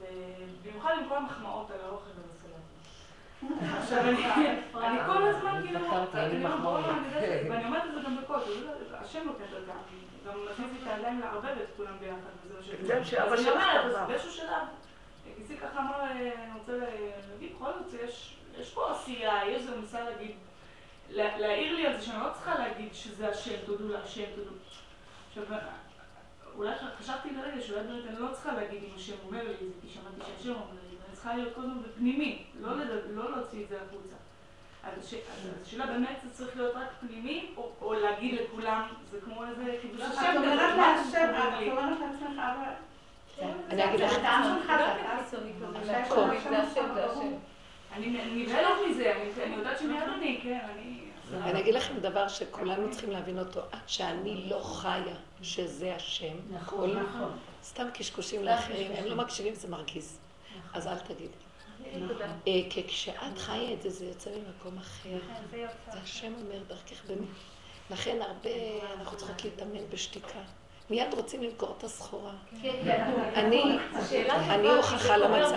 ובמיוחד עם כל המחמאות על האוכל והסלטים. עכשיו, אני כל הזמן כאילו, לי יודעת, ואני אומרת את זה גם בקול, יודע, השם נותן את גם, גם מכניס את הידיים לערבב את כולם ביחד, וזה מה ש... בגלל שאבא אז אני שלך אומרת, באיזשהו שלב, גיסי ככה אמר, אה, אני רוצה להגיד, בכל זאת, יש פה עשייה, יש איזה ניסה להגיד, לה- להעיר לי על זה שאני לא צריכה להגיד שזה השם, תודו להשם, תודו. עכשיו, אולי חשבתי לרגע שאולי באמת אני לא צריכה להגיד אם השם אומר לי את זה, כי שמעתי שהשם אומר לי, ואני צריכה להיות קודם בפנימי, לא לדבר- לא להוציא את זה החוצה. אז הש- אז השאלה באמת זה צריך להיות רק פנימי, או- להגיד לכולם, זה כמו איזה קידוש את השם, את. אומרת לעצמך, אבל... אני אגיד לך, זה הטעם שלך, זה הטעם. השם זה שלך. אני נבהלת מזה, אני- יודעת שמיד אני, כן, אני... אני אגיד לכם דבר שכולנו צריכים להבין אותו, עד שאני לא חיה שזה השם, הכל נכון. סתם קשקושים לאחרים, הם לא מקשיבים, זה מרגיז. אז אל תגידי. תודה. אה, כי כשאת חיה את זה, זה יוצא ממקום אחר. זה השם אומר דרכך באמת. לכן הרבה, אנחנו צריכות להתאמן בשתיקה. מיד רוצים למכור את הסחורה. אני, אני הוכחה למצב.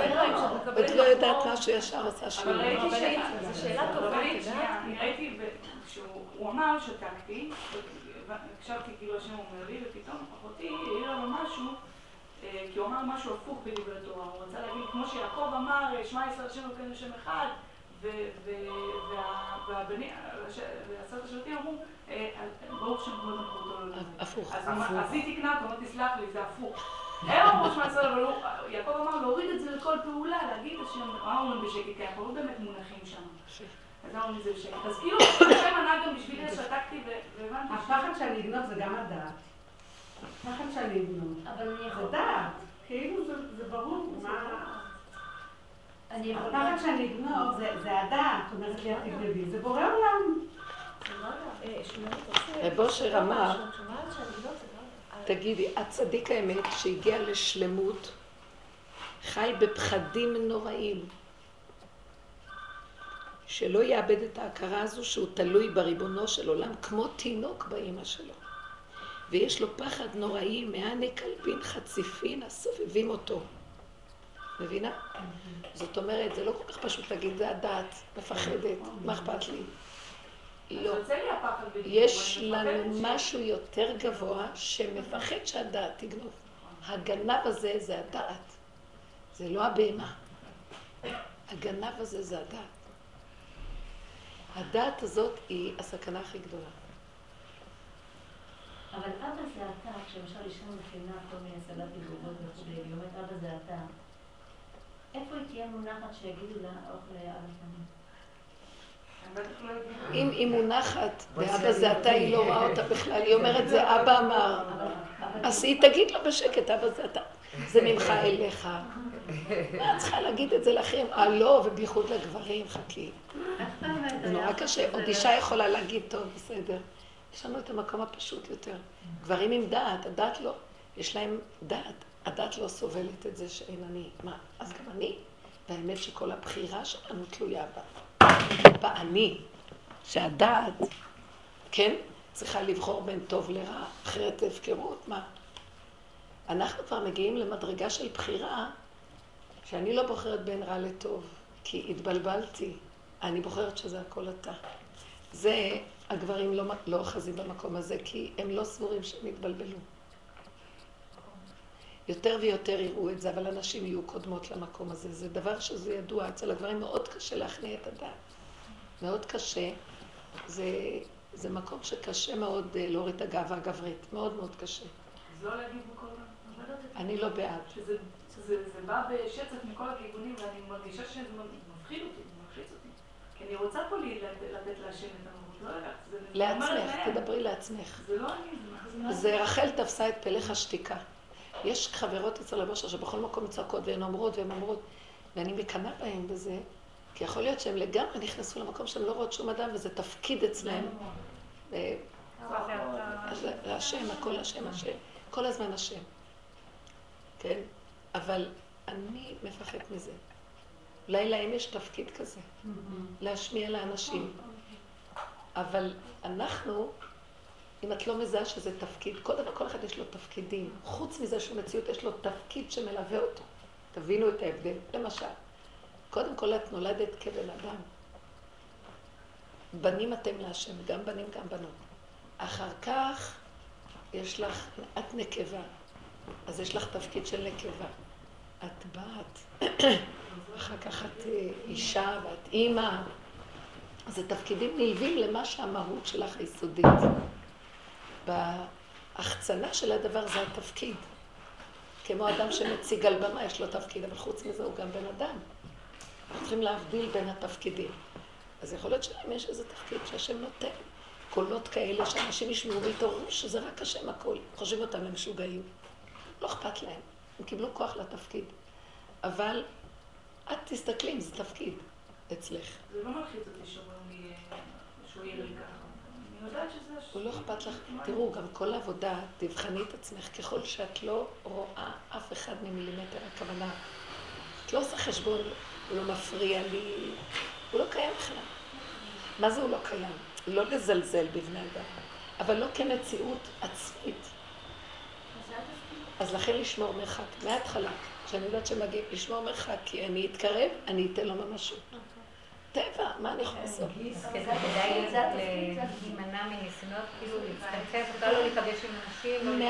ואת לא יודעת משהו ישר עושה אבל שינוי. ראיתי רבנית, ש- זו שאלה טובה? אני ראיתי, ב- כשהוא הוא אמר, שתקתי, הקשבתי כאילו השם אומר לי, ופתאום אחותי העירה לו משהו, אה, כי הוא אמר משהו הפוך בדברי תורה. הוא רצה להגיד, כמו שיעקב אמר, שמע ישראל השם אלוקינו השם אחד, והבנים, השבטים אמרו, אה, ברוך שם כבוד מלכותו לעולם. הפוך. אז היא תיקנה אותו, אמרתי, סלח לי, זה הפוך. הם אמרו שמע ישראל, אבל יעקב אמר להוריד את זה לכל פעולה, להגיד השם, מה אומרים בשקט? כי אנחנו לא באמת מונחים שם. אז אמרנו את זה בשקט. אז כאילו, השם ענה גם בשבילי, שתקתי ו- והבנתי. הפחד שאני אגנוב זה גם הדעת. הפחד שאני אגנוב. אבל אני זה יכולה... דעת. כאילו זה- זה ברור. מה... אני יכולה... שאני אגנוב זה- זה הדעת. אומרת לי, את תגנבי. זה בורא עולם. אה, שלומית, רוצה- רב אושר אמר, לא יודעת. תגידי, את צדיק האמת שהגיע לשלמות, חי בפחדים נוראים, שלא יאבד את ההכרה הזו שהוא תלוי בריבונו של עולם, כמו תינוק באימא שלו. ויש לו פחד נוראי מהנקלפין חציפין הסובבים אותו. מבינה? זאת אומרת, זה לא כל כך פשוט להגיד, זה הדעת, מפחדת, מה אכפת לי? לא. יש לנו משהו יותר גבוה שמפחד שהדעת תגנוב. הגנב הזה זה הדעת, זה לא הבהמה. הגנב הזה זה הדעת. הדעת הזאת היא הסכנה הכי גדולה. אבל אבא זה אתה, כשלמשל אישה מכינה כל מיני סלטים ועוגות וכולי, והיא אומרת אבא זה אתה, איפה היא תהיה מונחת שיגידו לה אוכל על הפנים? הם בטח לא. אם היא מונחת ואבא זה אתה, היא לא רואה אותה בכלל, היא אומרת זה אבא אמר. אז היא תגיד לו בשקט, אבא זה אתה. זה ממך אליך. מה את צריכה להגיד את זה לאחרים? אה, לא, ובייחוד לגברים, חכי. זה נורא קשה. עוד אישה יכולה להגיד, טוב, בסדר. יש לנו את המקום הפשוט יותר. גברים עם דעת, הדעת לא. יש להם דעת. הדעת לא סובלת את זה שאין אני. מה, אז גם אני? והאמת שכל הבחירה שלנו תלויה בה. באני. שהדעת, כן, צריכה לבחור בין טוב לרע, אחרת הפקרות, מה? אנחנו כבר מגיעים למדרגה של בחירה, שאני לא בוחרת בין רע לטוב, כי התבלבלתי. אני בוחרת שזה הכל אתה. זה, הגברים לא, לא אוחזים במקום הזה, כי הם לא סבורים שהם התבלבלו. יותר ויותר יראו את זה, אבל הנשים יהיו קודמות למקום הזה. זה דבר שזה ידוע. אצל הגברים מאוד קשה להכניע את הדעת. מאוד קשה. זה, זה מקום שקשה מאוד אה, להוריד את הגאווה הגברית. מאוד מאוד קשה. אז לא להגיד בכל אני לא לא בעד. שזה שזה- זה בא בשצף מכל הכיוונים, ואני מרגישה שזה מפחיד אותי, זה מלחיץ אותי. כי אני רוצה פה לתת להשם את המהות, לא. זה- זה אומרת לעצמך. תדברי לעצמך. זה לא אני, זה זה זה רחל תפסה את פלך השתיקה. יש חברות אצל רב אושר שבכל מקום צועקות והן אומרות והן אומרות, ואני מקנאה בהן בזה, כי יכול להיות שהן לגמרי נכנסו למקום שהן לא רואות שום אדם וזה תפקיד אצלהן. אה, אז להשם, הכל השם, השם, כל הזמן השם. כן? אבל אני מפחד מזה. אולי להם יש תפקיד כזה, להשמיע לאנשים. אבל אנחנו, אם את לא מזהה שזה תפקיד, כל דבר, כל אחד יש לו תפקידים. חוץ מזה שהוא מציאות, יש לו תפקיד שמלווה אותו. תבינו את ההבדל. למשל, קודם כל את נולדת כבן אדם. בנים אתם להשם, גם בנים, גם בנות. אחר כך יש לך, את נקבה, אז יש לך תפקיד של נקבה. את בת, אחר כך את אה, אישה ואת אימא. זה תפקידים נלווים למה שהמהות שלך היסודית. בהחצנה של הדבר זה התפקיד. כמו אדם שמציג על במה, יש לו תפקיד, אבל חוץ מזה הוא גם בן אדם. אנחנו צריכים להבדיל בין התפקידים. אז יכול להיות שלהם יש איזה תפקיד שהשם נותן. קולות כאלה שאנשים ישמעו ויתעוררו שזה רק השם הכל. חושבים אותם למשוגעים. לא אכפת להם. הם קיבלו כוח לתפקיד. אבל את תסתכלי אם זה תפקיד אצלך. זה לא מלחיץ אותי שאומרים לי שהוא ירי לא אכפת לך. תראו, גם כל עבודה, תבחני את עצמך, ככל שאת לא רואה אף אחד ממילימטר, הכוונה, את לא עושה חשבון, הוא לא מפריע לי, הוא לא קיים בכלל. מה זה הוא לא קיים? לא לזלזל בבני אדם, אבל לא כמציאות עצמית. אז לכן לשמור מרחק, מההתחלה, כשאני יודעת שמגיע, לשמור מרחק, כי אני אתקרב, אני אתן לו ממשות. טבע, מה אני יכולה לעשות? כדאי להימנע מניסיונות, כאילו להצטמצם, בכלל לא להיפגש עם אנשים,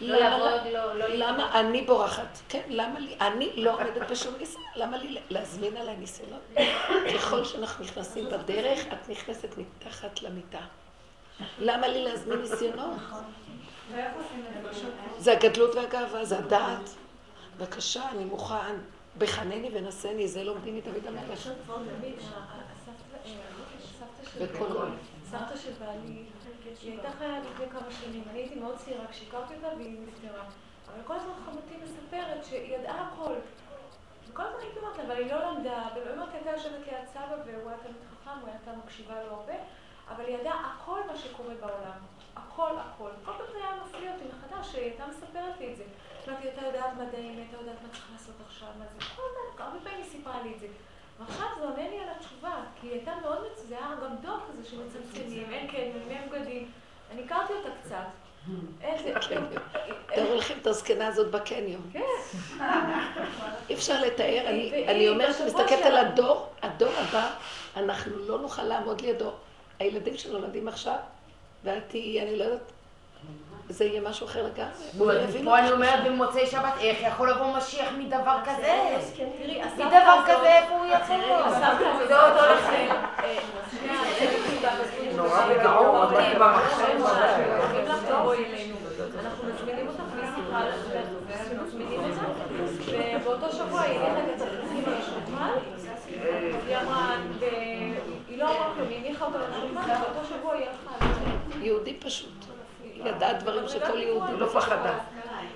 לא לעבוד, לא... לא למה אני בורחת? כן, למה לי? אני לא עומדת בשום ניסיון, למה לי להזמין עליי ניסיונות? ככל שאנחנו נכנסים בדרך, את נכנסת מתחת למיטה. למה לי להזמין ניסיונות? זה הגדלות והגאווה, זה הדעת. בבקשה, אני מוכן. בחנני ונשני, זה לומדים מדוד המלך. בכל סבתא של בעלי, היא הייתה חיה לפני כמה שנים, אני הייתי מאוד צעירה כשהכרתי אותה והיא נפטרה. אבל כל הזמן חמותי מספרת שהיא ידעה הכל. וכל הזמן הייתי אומרת לה, אבל היא לא למדה, ובאמת הייתה יושבת ליד סבא והוא היה תמיד חכם, הוא הייתה מקשיבה לו הרבה, אבל היא ידעה הכל מה שקורה בעולם. הכל, הכל. כל פעם זה היה מפליא אותי מחדש, שהיא הייתה מספרת לי את זה. אמרתי, הייתה יודעת מדעים, הייתה יודעת מה צריך לעשות עכשיו, מה זה, כל הזמן, הרבה פעמים היא סיפרה לי את זה. ועכשיו זה עונה לי על התשובה, כי היא הייתה מאוד מצ... זה היה גם דוח כזה שמצמצמים, אין קניונים, אין בגדים. אני הכרתי אותה קצת. איזה... תארו לכם את הזקנה הזאת בקניון. כן. אי אפשר לתאר, אני אומרת, מסתכלת על הדור, הדור הבא, אנחנו לא נוכל לעמוד לידו. הילדים שנולדים עכשיו, ואת תהיי, אני לא יודעת, זה יהיה משהו אחר לגמרי. פה אני אומרת במוצאי שבת, איך יכול לבוא משיח מדבר כזה? מדבר כזה, איפה הוא יכול? זה עוד הולך... נורא בגאון, באתי במחשב. אנחנו מזמינים אותך לשיחה, מזמינים אותך, ובאותו שבוע היא הלכת אצל חימה לשולחן, היא אמרה, היא לא אמרה כלום, היא הניחה אותה לשולחן, ובאותו שבוע היא הלכה. יהודי פשוט. ידעה דברים שכל יהודי לא פחדה.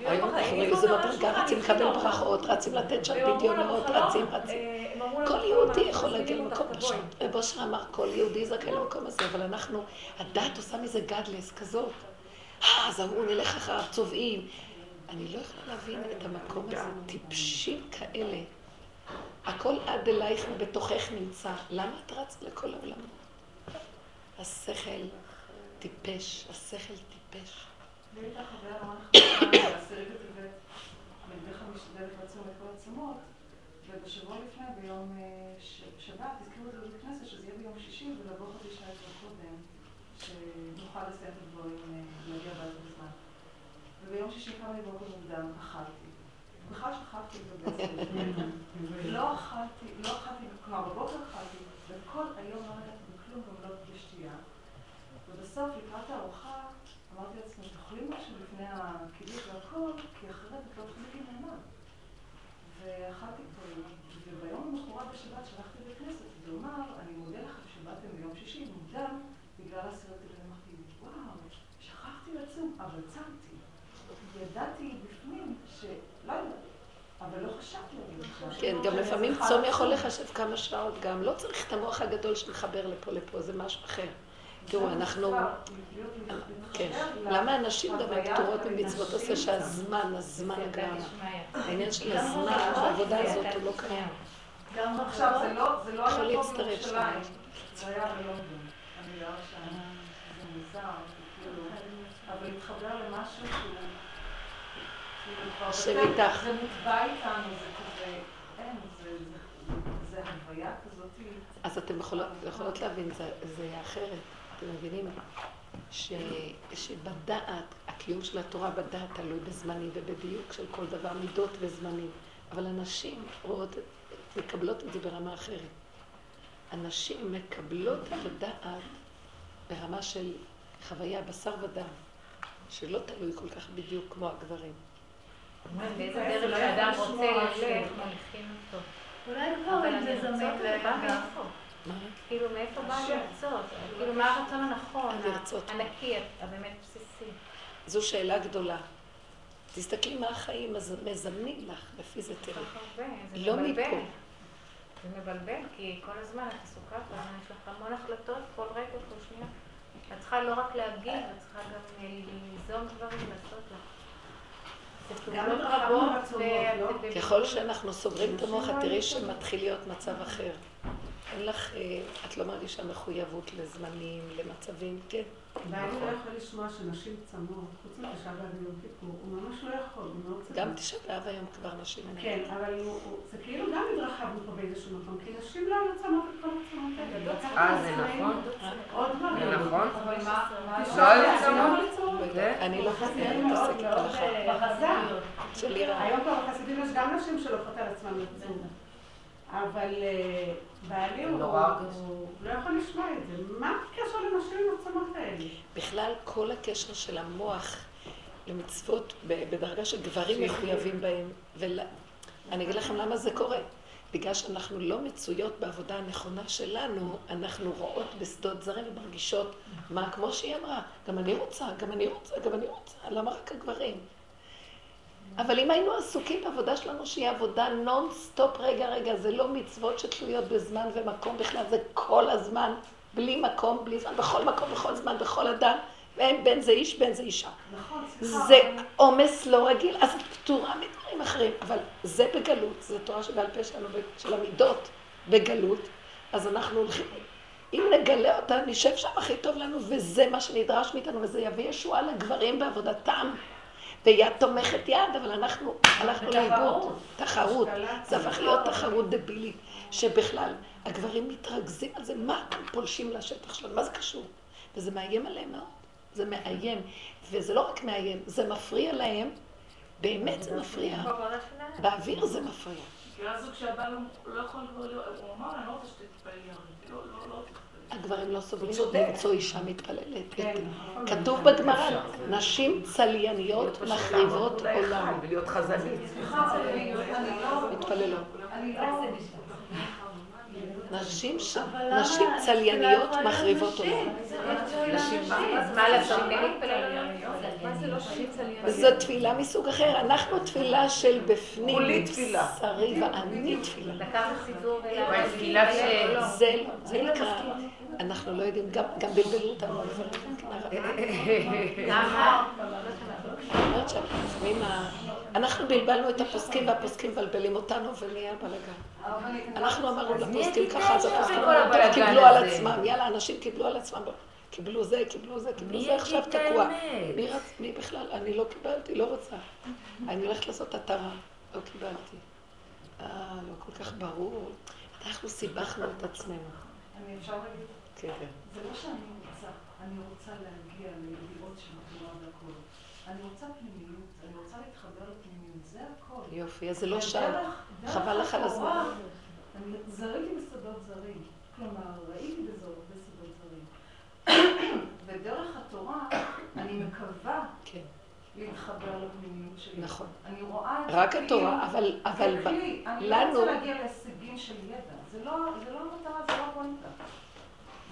היום אנחנו איזה מדרגה, רצים לקבל ברכות, רצים לתת שם בדיונות, רצים, רצים. כל יהודי יכול להגיע למקום פשוט. ובושר אמר, כל יהודי זכאי למקום הזה, אבל אנחנו, הדת עושה מזה גדלס כזאת. אה, אז אמרו, נלך אחריו, צובעים. אני לא יכולה להבין את המקום הזה, טיפשים כאלה. הכל עד אלייך ובתוכך נמצא. למה את רצה לכל העולם? השכל טיפש, השכל טיפש. ובשבוע לפני, ביום שבת, הזכירו את זה בבית כנסת, שזה יהיה ביום שישי, ולבוא חצי שעה יותר קודם, שנוכל לסיים את הדברים, להגיע בעד בזמן. וביום שישי קמתי בבוקר מוקדם, אכלתי. בכלל שכבתי בבית לא אכלתי, לא אכלתי, כלומר בבוקר אכלתי, וכל היום לא נגעתי בכלום, גם לא בסוף, לקראת הארוחה, אמרתי לעצמי, תאכלי משהו לפני הקידוש והכל, כי אחרת את לא תחזיקי נאמן. ואכלתי פה, וביום המחורה בשבת שלחתי לכנסת, אז הוא אני מודה לכם שבאתם ביום שישי, מוקדם, בגלל הסרט הזה, אמרתי, וואו, שכחתי לצום, אבל צמתי. ידעתי בפנים שלא יודעת. אבל לא חשבתי על זה. כן, גם לפעמים צום יכול לחשב כמה שעות גם. לא צריך את המוח הגדול שמחבר לפה לפה, זה משהו אחר. תראו, אנחנו... כן. למה הנשים גם פטורות ממצוות עושה שהזמן, הזמן גם... העניין של הזמן, העבודה הזאת הוא לא קיים. גם עכשיו, זה לא, זה לא היה פה בירושלים. זה היה בלונדון. אני לא שם, זה מוזר, זה כאילו, אבל התחבר למשהו שהוא... כבר השם איתך. זה מוטבע איתנו, זה כזה, אין, זה- זה- זה הוויה כזאת. אז אתם יכולות, להבין, זה, אחרת. אתם מבינים ש, שבדעת, הקיום של התורה בדעת תלוי בזמנים ובדיוק של כל דבר, מידות וזמנים. אבל הנשים רואות, מקבלות את זה ברמה אחרת. הנשים מקבלות את הדעת ברמה של חוויה בשר ודם, שלא תלוי כל כך בדיוק כמו הגברים. באיזה דרך שאדם רוצה ללך, מוליכים אותו. אולי אבל גברים זה זמין זה כאילו מאיפה בא הנרצות? כאילו מה הרצון הנכון, לרצות. הנקי, הבאמת בסיסי. זו שאלה גדולה. תסתכלי מה החיים מז- מזמנים לך, לפי זה תראי. זה לא מבלבל. מפה. זה מבלבל, כי כל הזמן את עסוקה, יש לך המון החלטות, כל רגע, כל שנייה. את צריכה לא רק להגיב, את צריכה גם אה, ליזום דברים, לעשות לך. גם רבות, לא? ככל שאנחנו סוגרים את המוח, את תראי שמתחיל להיות מצב אחר. אין לך, אה, את לא מרגישה מחויבות לזמנים, למצבים, כן. בעלי לא יכול לשמוע שנשים צמות, חוץ מתשעה באב ויום כיפור, הוא ממש לא יכול, הוא מאוד צמא. גם תשעה באב היום כבר נשים. כן, אבל זה כאילו גם התרחבנו פה באיזשהו מקום, כי נשים לא היו צמות את כל הצמות האלה. אה, זה נכון? עוד דברים. זה נכון? מה? לא תשעה באב צמות? לא. לא אני לא מתעסקת. אה, בחז"ל. של איראן. היום כבר בחסידים יש גם נשים שלוקחות על עצמן לצום. אבל אה, בעלי הוא הרגש. הוא לא יכול לשמוע את זה. מה הקשר לנשים עם הצמות האלה? בכלל, כל הקשר של המוח למצוות בדרגה שגברים מחויבים בהם. ואני אגיד לכם למה זה קורה. בגלל שאנחנו לא מצויות בעבודה הנכונה שלנו, אנחנו רואות בשדות זרים ומרגישות, מה, כמו שהיא אמרה, גם אני רוצה, גם אני רוצה, גם אני רוצה, למה רק הגברים? אבל אם היינו עסוקים בעבודה שלנו, שהיא עבודה נונסטופ, רגע, רגע, זה לא מצוות שתלויות בזמן ומקום בכלל, זה כל הזמן, בלי מקום, בלי זמן, בכל מקום, בכל זמן, בכל אדם, ואין בין זה איש, בין זה אישה. נכון, סליחה. זה עומס לא רגיל, אז את פטורה מדברים אחרים, אבל זה בגלות, זו תורה שבעל פה שלנו, של המידות בגלות, אז אנחנו הולכים, אם נגלה אותה, נשב שם הכי טוב לנו, וזה מה שנדרש מאיתנו, וזה יביא ישועה לגברים בעבודתם. ויד תומכת יד, אבל אנחנו הלכנו לאיבוד. תחרות. זה הפך להיות תחרות דבילית, שבכלל, הגברים מתרכזים על זה, מה אתם פולשים לשטח שלנו, מה זה קשור? וזה מאיים עליהם מאוד. זה מאיים. וזה לא רק מאיים, זה מפריע להם, באמת זה מפריע. באוויר זה מפריע. כי כשהבעל לא- יכול כבר להיות, הוא אמר, אני לא רוצה שתתפללי הרבה, לא, לא, לא. הגברים לא סובלים למצוא אישה מתפללת. כן, כתוב בגמרא, נשים צלייניות מחריבות עולם. ולהיות חזנית. סליחה, אני אני לא... מתפללות. נשים ש- אבל למה? נשים צלייניות לא מחריבות. עולם. וזו תפילה מסוג אחר. אנחנו תפילה של בפנים, כולי תפילה. בשרי ואני תפילה. זה לא, זה נקרא, אנחנו לא יודעים, גם גם בלבלו אותנו אנחנו בלבלנו את הפוסקים והפוסקים מבלבלים אותנו ונהיה בלאגן. אנחנו אמרנו לפוסקים ככה, אז הפוסקים קיבלו על הזה?" עצמם, יאללה, אנשים קיבלו על עצמם, קיבלו זה, קיבלו זה, קיבלו זה, עכשיו תקוע. האמת? מי רצ... מי בכלל? אני לא קיבלתי, לא רוצה. אני הולכת לעשות התרה, לא קיבלתי. אה, לא כל כך ברור. אנחנו סיבכנו את עצמנו. אני אפשר להגיד, כן. זה לא שאני רוצה, אני רוצה להגיע לידיעות של תנועה והכל. אני רוצה פנימיות, אני רוצה להתחבר לפנימיות, זה הכל. יופי, אז זה לא שם. חבל לך על הזמן. אני זריתי בשדות זרים. כלומר, ראיתי בשדות זרים. ודרך התורה, אני מקווה כן, להתחבר לפנימיות שלי. נכון. אני רואה את זה רק התורה, אבל, אבל. אני לא לנו- רוצה להגיע להישגים של ידע. זה לא זה לא המטרה, זה לא הפואנטה.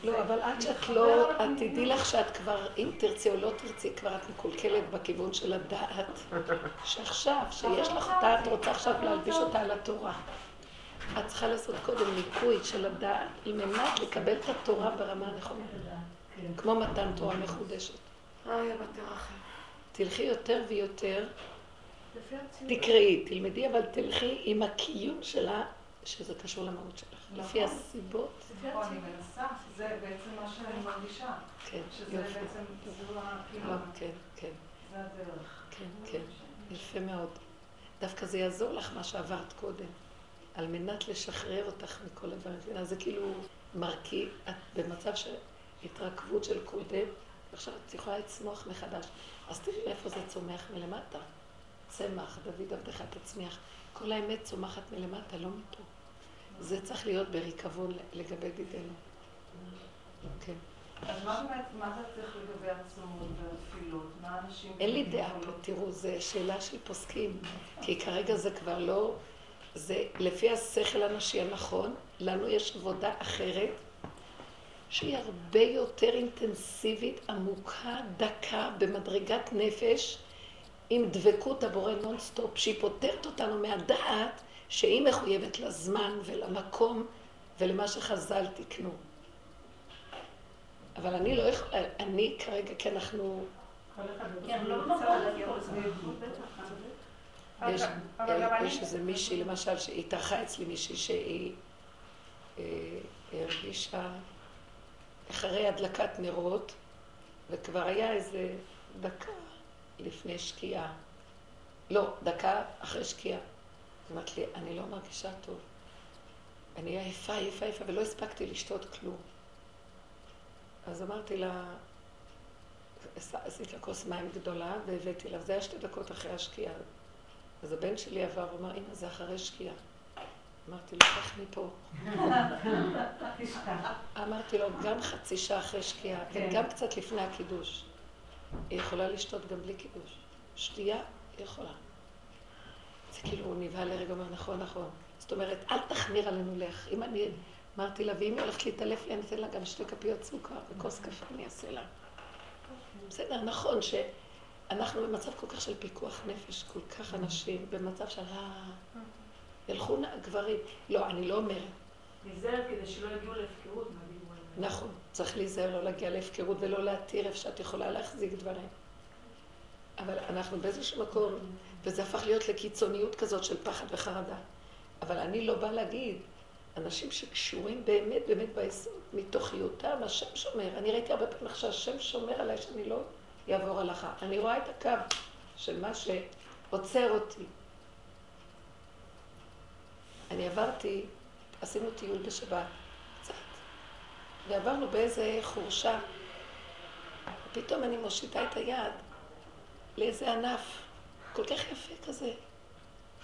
לא, אבל עד שאת לא, את. תדעי לך שאת כבר, אם תרצי או לא תרצי, כבר את מקולקלת בכיוון של הדעת. שעכשיו, שיש לך את רוצה עכשיו להלביש אותה על התורה. את צריכה לעשות קודם ניקוי של הדעת, על מנת לקבל את התורה ברמה הנכונה. כמו מתן תורה מחודשת. תרחם. תלכי יותר ויותר, תקראי, תלמדי, אבל תלכי עם הקיום שלה, שזה קשור למהות שלך. נכון. לפי הסיבות. אני מנסה, שזה בעצם מה שאני מרגישה. כן, שזה. בעצם, זו כאילו, כן, כן, זה הדרך. כן, כן. יפה מאוד. דווקא זה יעזור לך מה שעברת קודם, על מנת לשחרר אותך מכל הדברים. זה כאילו מרכיב, את במצב של התרכבות של קודם, ועכשיו את יכולה לצמוח מחדש. אז תראי מאיפה זה צומח מלמטה. צמח, דוד עבדך תצמיח. כל האמת צומחת מלמטה, לא מפה. זה צריך להיות בריקבון לגבי דידנו. כן. אז מה זה צריך לגבי הצומות והתפילות? מה אנשים... אין לי דעה פה, תראו, זו שאלה של פוסקים, כי כרגע זה כבר לא, זה לפי השכל הנשי הנכון, לנו יש עבודה אחרת, שהיא הרבה יותר אינטנסיבית, עמוקה, דקה, במדרגת נפש, עם דבקות הבורא נונסטופ, שהיא פותרת אותנו מהדעת שהיא מחויבת לזמן ולמקום ולמה שחז"ל תיקנו. אבל אני לא יכולה, אני כרגע, כי אנחנו... כן, לא. יש, איזה מישהי, למשל, שהתארחה אצלי מישהי שהיא אה, הרגישה אחרי הדלקת נרות, וכבר היה איזה דקה לפני שקיעה. לא, דקה אחרי שקיעה. היא אמרת לי, אני לא מרגישה טוב. אני עייפה, עייפה, עייפה, ולא הספקתי לשתות כלום. אז אמרתי לה, עשית לה כוס מים גדולה והבאתי לה, זה היה שתי דקות אחרי השקיעה. אז הבן שלי עבר, הוא אמר, אמא, זה אחרי שקיעה. אמרתי לו, קח מפה. אמרתי לו, גם חצי שעה אחרי שקיעה, כן. וגם קצת לפני הקידוש. היא יכולה לשתות גם בלי קידוש. שתייה, היא יכולה. זה כאילו, הוא נבהל לרגע, אומר, נכון, נכון. זאת אומרת, אל תחמיר עלינו לך. אם אני, אמרתי לה, ואם היא הולכת להתעלף לי, אני אתן לה גם שתי כפיות סוכר וכוס קפה אני אעשה לה. בסדר, נכון שאנחנו במצב כל כך של פיקוח נפש, כל כך אנשים במצב של ה... ילכו גברים. לא, אני לא אומרת. להיזהר כדי שלא יגיעו להפקרות. נכון, צריך להיזהר לא להגיע להפקרות ולא להתיר איפה שאת יכולה להחזיק דברים. אבל אנחנו באיזשהו מקום, וזה הפך להיות לקיצוניות כזאת של פחד וחרדה. אבל אני לא באה להגיד, אנשים שקשורים באמת באמת ביסוד, מתוכיותם, השם שומר. אני ראיתי הרבה פעמים שהשם שומר עליי שאני לא אעבור הלכה. אני רואה את הקו של מה שעוצר אותי. אני עברתי, עשינו טיול בשבת, קצת, ועברנו באיזה חורשה. פתאום אני מושיטה את היד לאיזה ענף, כל כך יפה כזה.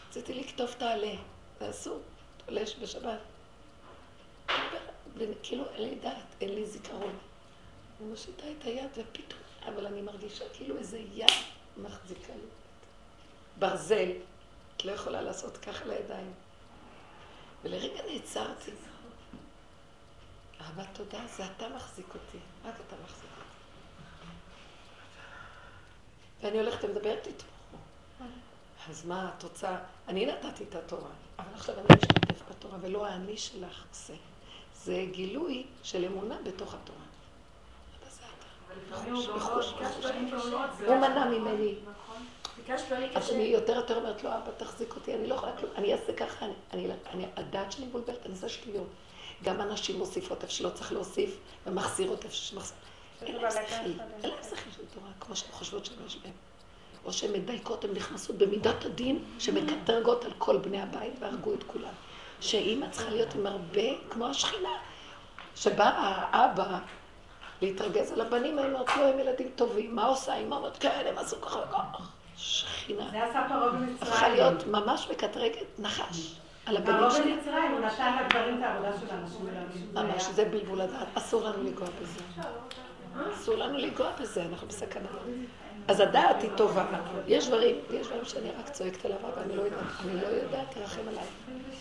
רציתי לקטוף את העלה, זה אסור, תולש בשבת. ו- כאילו אין לי דעת, אין לי זיכרון. אני מושיטה את היד ופתאום, אבל אני מרגישה כאילו איזה יד מחזיקה לי. ברזל, את לא יכולה לעשות ככה לידיים. ולרגע נעצרתי. אהבה תודה, זה אתה מחזיק אותי, רק אתה מחזיק אותי. ואני הולכת ומדברת איתו. אז מה התוצאה? אני נתתי את התורה, אבל עכשיו אני משתתף בתורה, ולא האני שלך עושה. זה גילוי של אמונה בתוך התורה. הוא לא, לא מנע ממני. נכון. דברים אז. אני יותר יותר אומרת לו, אבא תחזיק אותי, אני לא יכולה כלום, אני אעשה ככה, הדעת שלי מבולבלת, אני עושה שטויות. גם אנשים מוסיפות איפה שלא צריך להוסיף, ומחזירות איפה שמחזיר. אין להם שכל, אין להם שכל של תורה, כמו שהן חושבות שיש בהם. או שהן מדייקות, הן נכנסות במידת הדין, שמקטרגות על כל בני הבית והרגו את כולם. שאימא צריכה להיות עם הרבה, כמו השכינה, שבא האבא להתרגז על הבנים, היא אומרת, לא, הם ילדים טובים, מה עושה? אימא אומרת, כן, הם עשו ככה וככה. שכינה. זה עשה פרעה הפכה במצרים. להיות ממש מקטרגת נחש על הבנים פרעה שלה. במצרים, הוא נתן לגברים את העבודה של האנשים מלמדים. ממש, זה בלבול הדעת. אסור לנו לנגוע בזה. אסור לנו לנגוע בזה, אנחנו בסכנה. אז הדעת היא טובה. יש דברים, יש דברים שאני רק צועקת עליו, אבל אני לא יודעת, אני לא יודעת, תרחם עליי.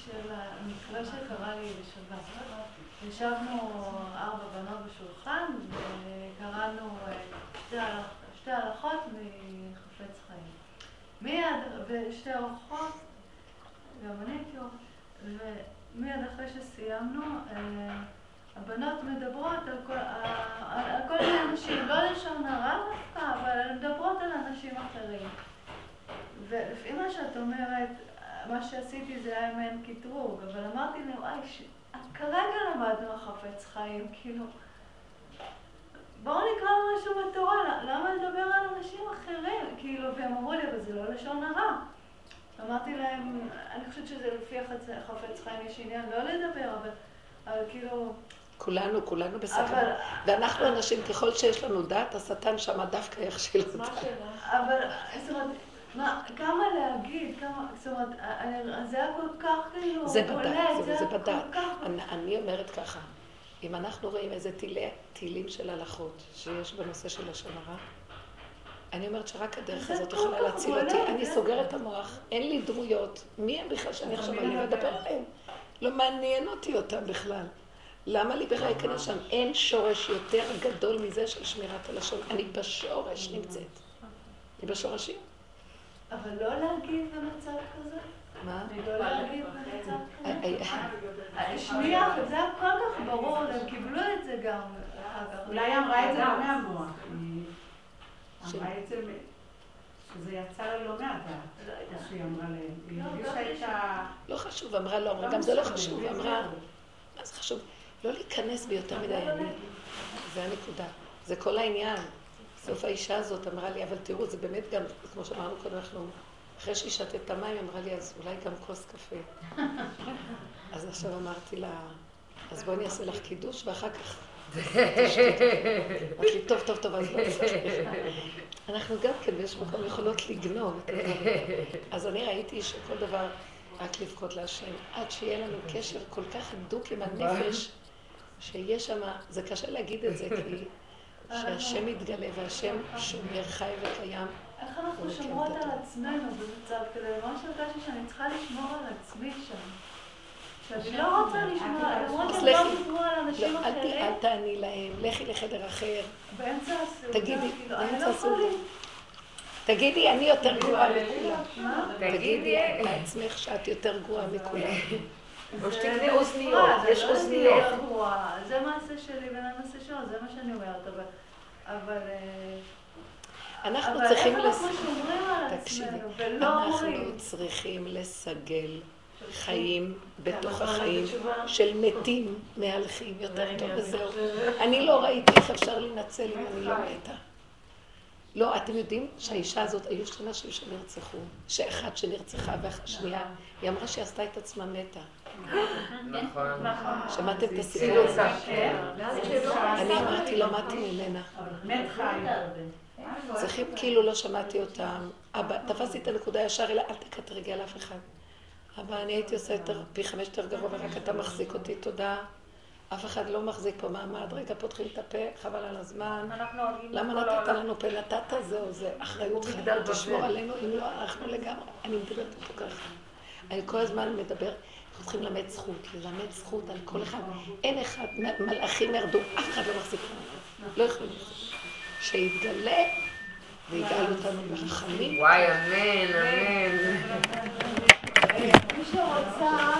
של המקרה שקרה לי בשבת. ישבנו ארבע בנות בשולחן וקראנו אה, שתי הלכ- שתי הלכות מחפץ חיים. מיד, ושתי ארוחות, גם אני הייתי אורחת, מיד אחרי שסיימנו, אה, הבנות מדברות על כל, על, כל מיני אנשים, לא לשון הרע דווקא, אבל הן מדברות על אנשים אחרים. ולפי מה שאת אומרת, מה שעשיתי זה היה מעין קטרוג, אבל אמרתי להם, וואי, ש... כרגע למדנו החפץ חיים, כאילו, בואו נקרא משהו בתורה, למה לדבר על אנשים אחרים? כאילו, והם אמרו לי, אבל זה לא לשון הרע. אמרתי להם, אני חושבת שזה לפי החפץ חיים יש עניין לא לדבר, אבל, אבל כאילו... כולנו, כולנו בסכנה. ואנחנו אנשים, ככל שיש לנו דת, השטן שם דווקא יכשיל אותנו. אבל, זאת אומרת, מה, כמה להגיד, כמה, זאת אומרת, זה היה כל כך כאילו זה בדת, זה, זה בדת. אני, אני אומרת ככה, אם אנחנו רואים איזה טילים של הלכות שיש בנושא של לשון הרע, אני אומרת שרק הדרך הזאת יכולה להציל אותי. אני סוגרת את המוח, אין לי דמויות. מי הם בכלל שאני עכשיו אני מדבר עליהם? לא מעניין אותי אותם בכלל. למה לי בכלל להיכנס שם? אין שורש יותר גדול מזה של שמירת הלשון. אני בשורש נמצאת. אני בשורשים. אבל לא להגיב במצב כזה? מה? לא להגיב במצב כזה? שנייה, זה היה כל כך ברור, הם קיבלו את זה גם. אולי אמרה את זה לא מהמוח. אמרה את זה, שזה יצא לה לא מהדעת, מה שהיא אמרה להם. היא הרגישה את ה... לא חשוב, אמרה לא אמרה, גם זה לא חשוב, אמרה, מה זה חשוב? לא להיכנס ביותר מדי אני. זה הנקודה. זה כל העניין. בסוף האישה הזאת אמרה לי, אבל תראו, זה באמת גם, כמו שאמרנו קודם, אנחנו, אחרי שהיא שתת את המים, אמרה לי, אז אולי גם כוס קפה. אז עכשיו אמרתי לה, אז בואי אני אעשה לך קידוש, ואחר כך אמרתי טוב, טוב, טוב, אז לא אנחנו גם כן באיזשהו מקום יכולות לגנוב. אז אני ראיתי שכל דבר רק לבכות להשם, עד שיהיה לנו קשר כל כך הדוק עם הנפש, שיש שם, זה קשה להגיד את זה, כי שהשם מתגלה והשם שומר חי וקיים. איך אנחנו שומרות על עצמנו במצב כזה? ממש הרגשתי שאני צריכה לשמור על עצמי שם. שאני לא רוצה לשמוע, למרות שהם לא דיברו על אנשים אחרים. אל תעני להם, לכי לחדר אחר. באמצע הסעודה, תגידי, כאילו, באמצע הסעודה. תגידי, אני יותר גרועה מכולם. תגידי לעצמך שאת יותר גרועה מכולם. או שתקני אוזניות, יש אוזניות. זה מעשה שלי ולמעשה שלו, זה מה שאני אומרת, אבל... אנחנו צריכים אנחנו צריכים לסגל חיים בתוך החיים של מתים מהלכים יותר טוב וזהו. אני לא ראיתי איך אפשר להינצל אם אני לא מתה. לא, אתם יודעים שהאישה הזאת, היו שתי נשים שנרצחו, שאחת שנרצחה והשנייה, היא אמרה שהיא עשתה את עצמה מתה. נכון. שמעתם את הסיפור הזה? אני אמרתי, למדתי ממנה. צריכים, כאילו לא שמעתי אותם. אבא, תפסתי את הנקודה ישר אליי, אל תקטרגי על אף אחד. אבל אני הייתי עושה יותר, פי חמש יותר גרוע, ורק אתה מחזיק אותי, תודה. אף אחד לא מחזיק פה מעמד, רגע פותחים את הפה, חבל על הזמן. למה נתת לנו פה? נתת זהו, זה אחריות חדר, תשמור עלינו, אם לא, אנחנו לגמרי. אני מדברת פה ככה. אני כל הזמן מדבר, אנחנו צריכים ללמד זכות, ללמד זכות על כל אחד. אין אחד, מלאכים ירדו, אף אחד לא מחזיק מעמד. לא יכולים לחזיק. שיתגלה ויגאל אותנו ברחמים. וואי, אמן, אמן. מי שרוצה,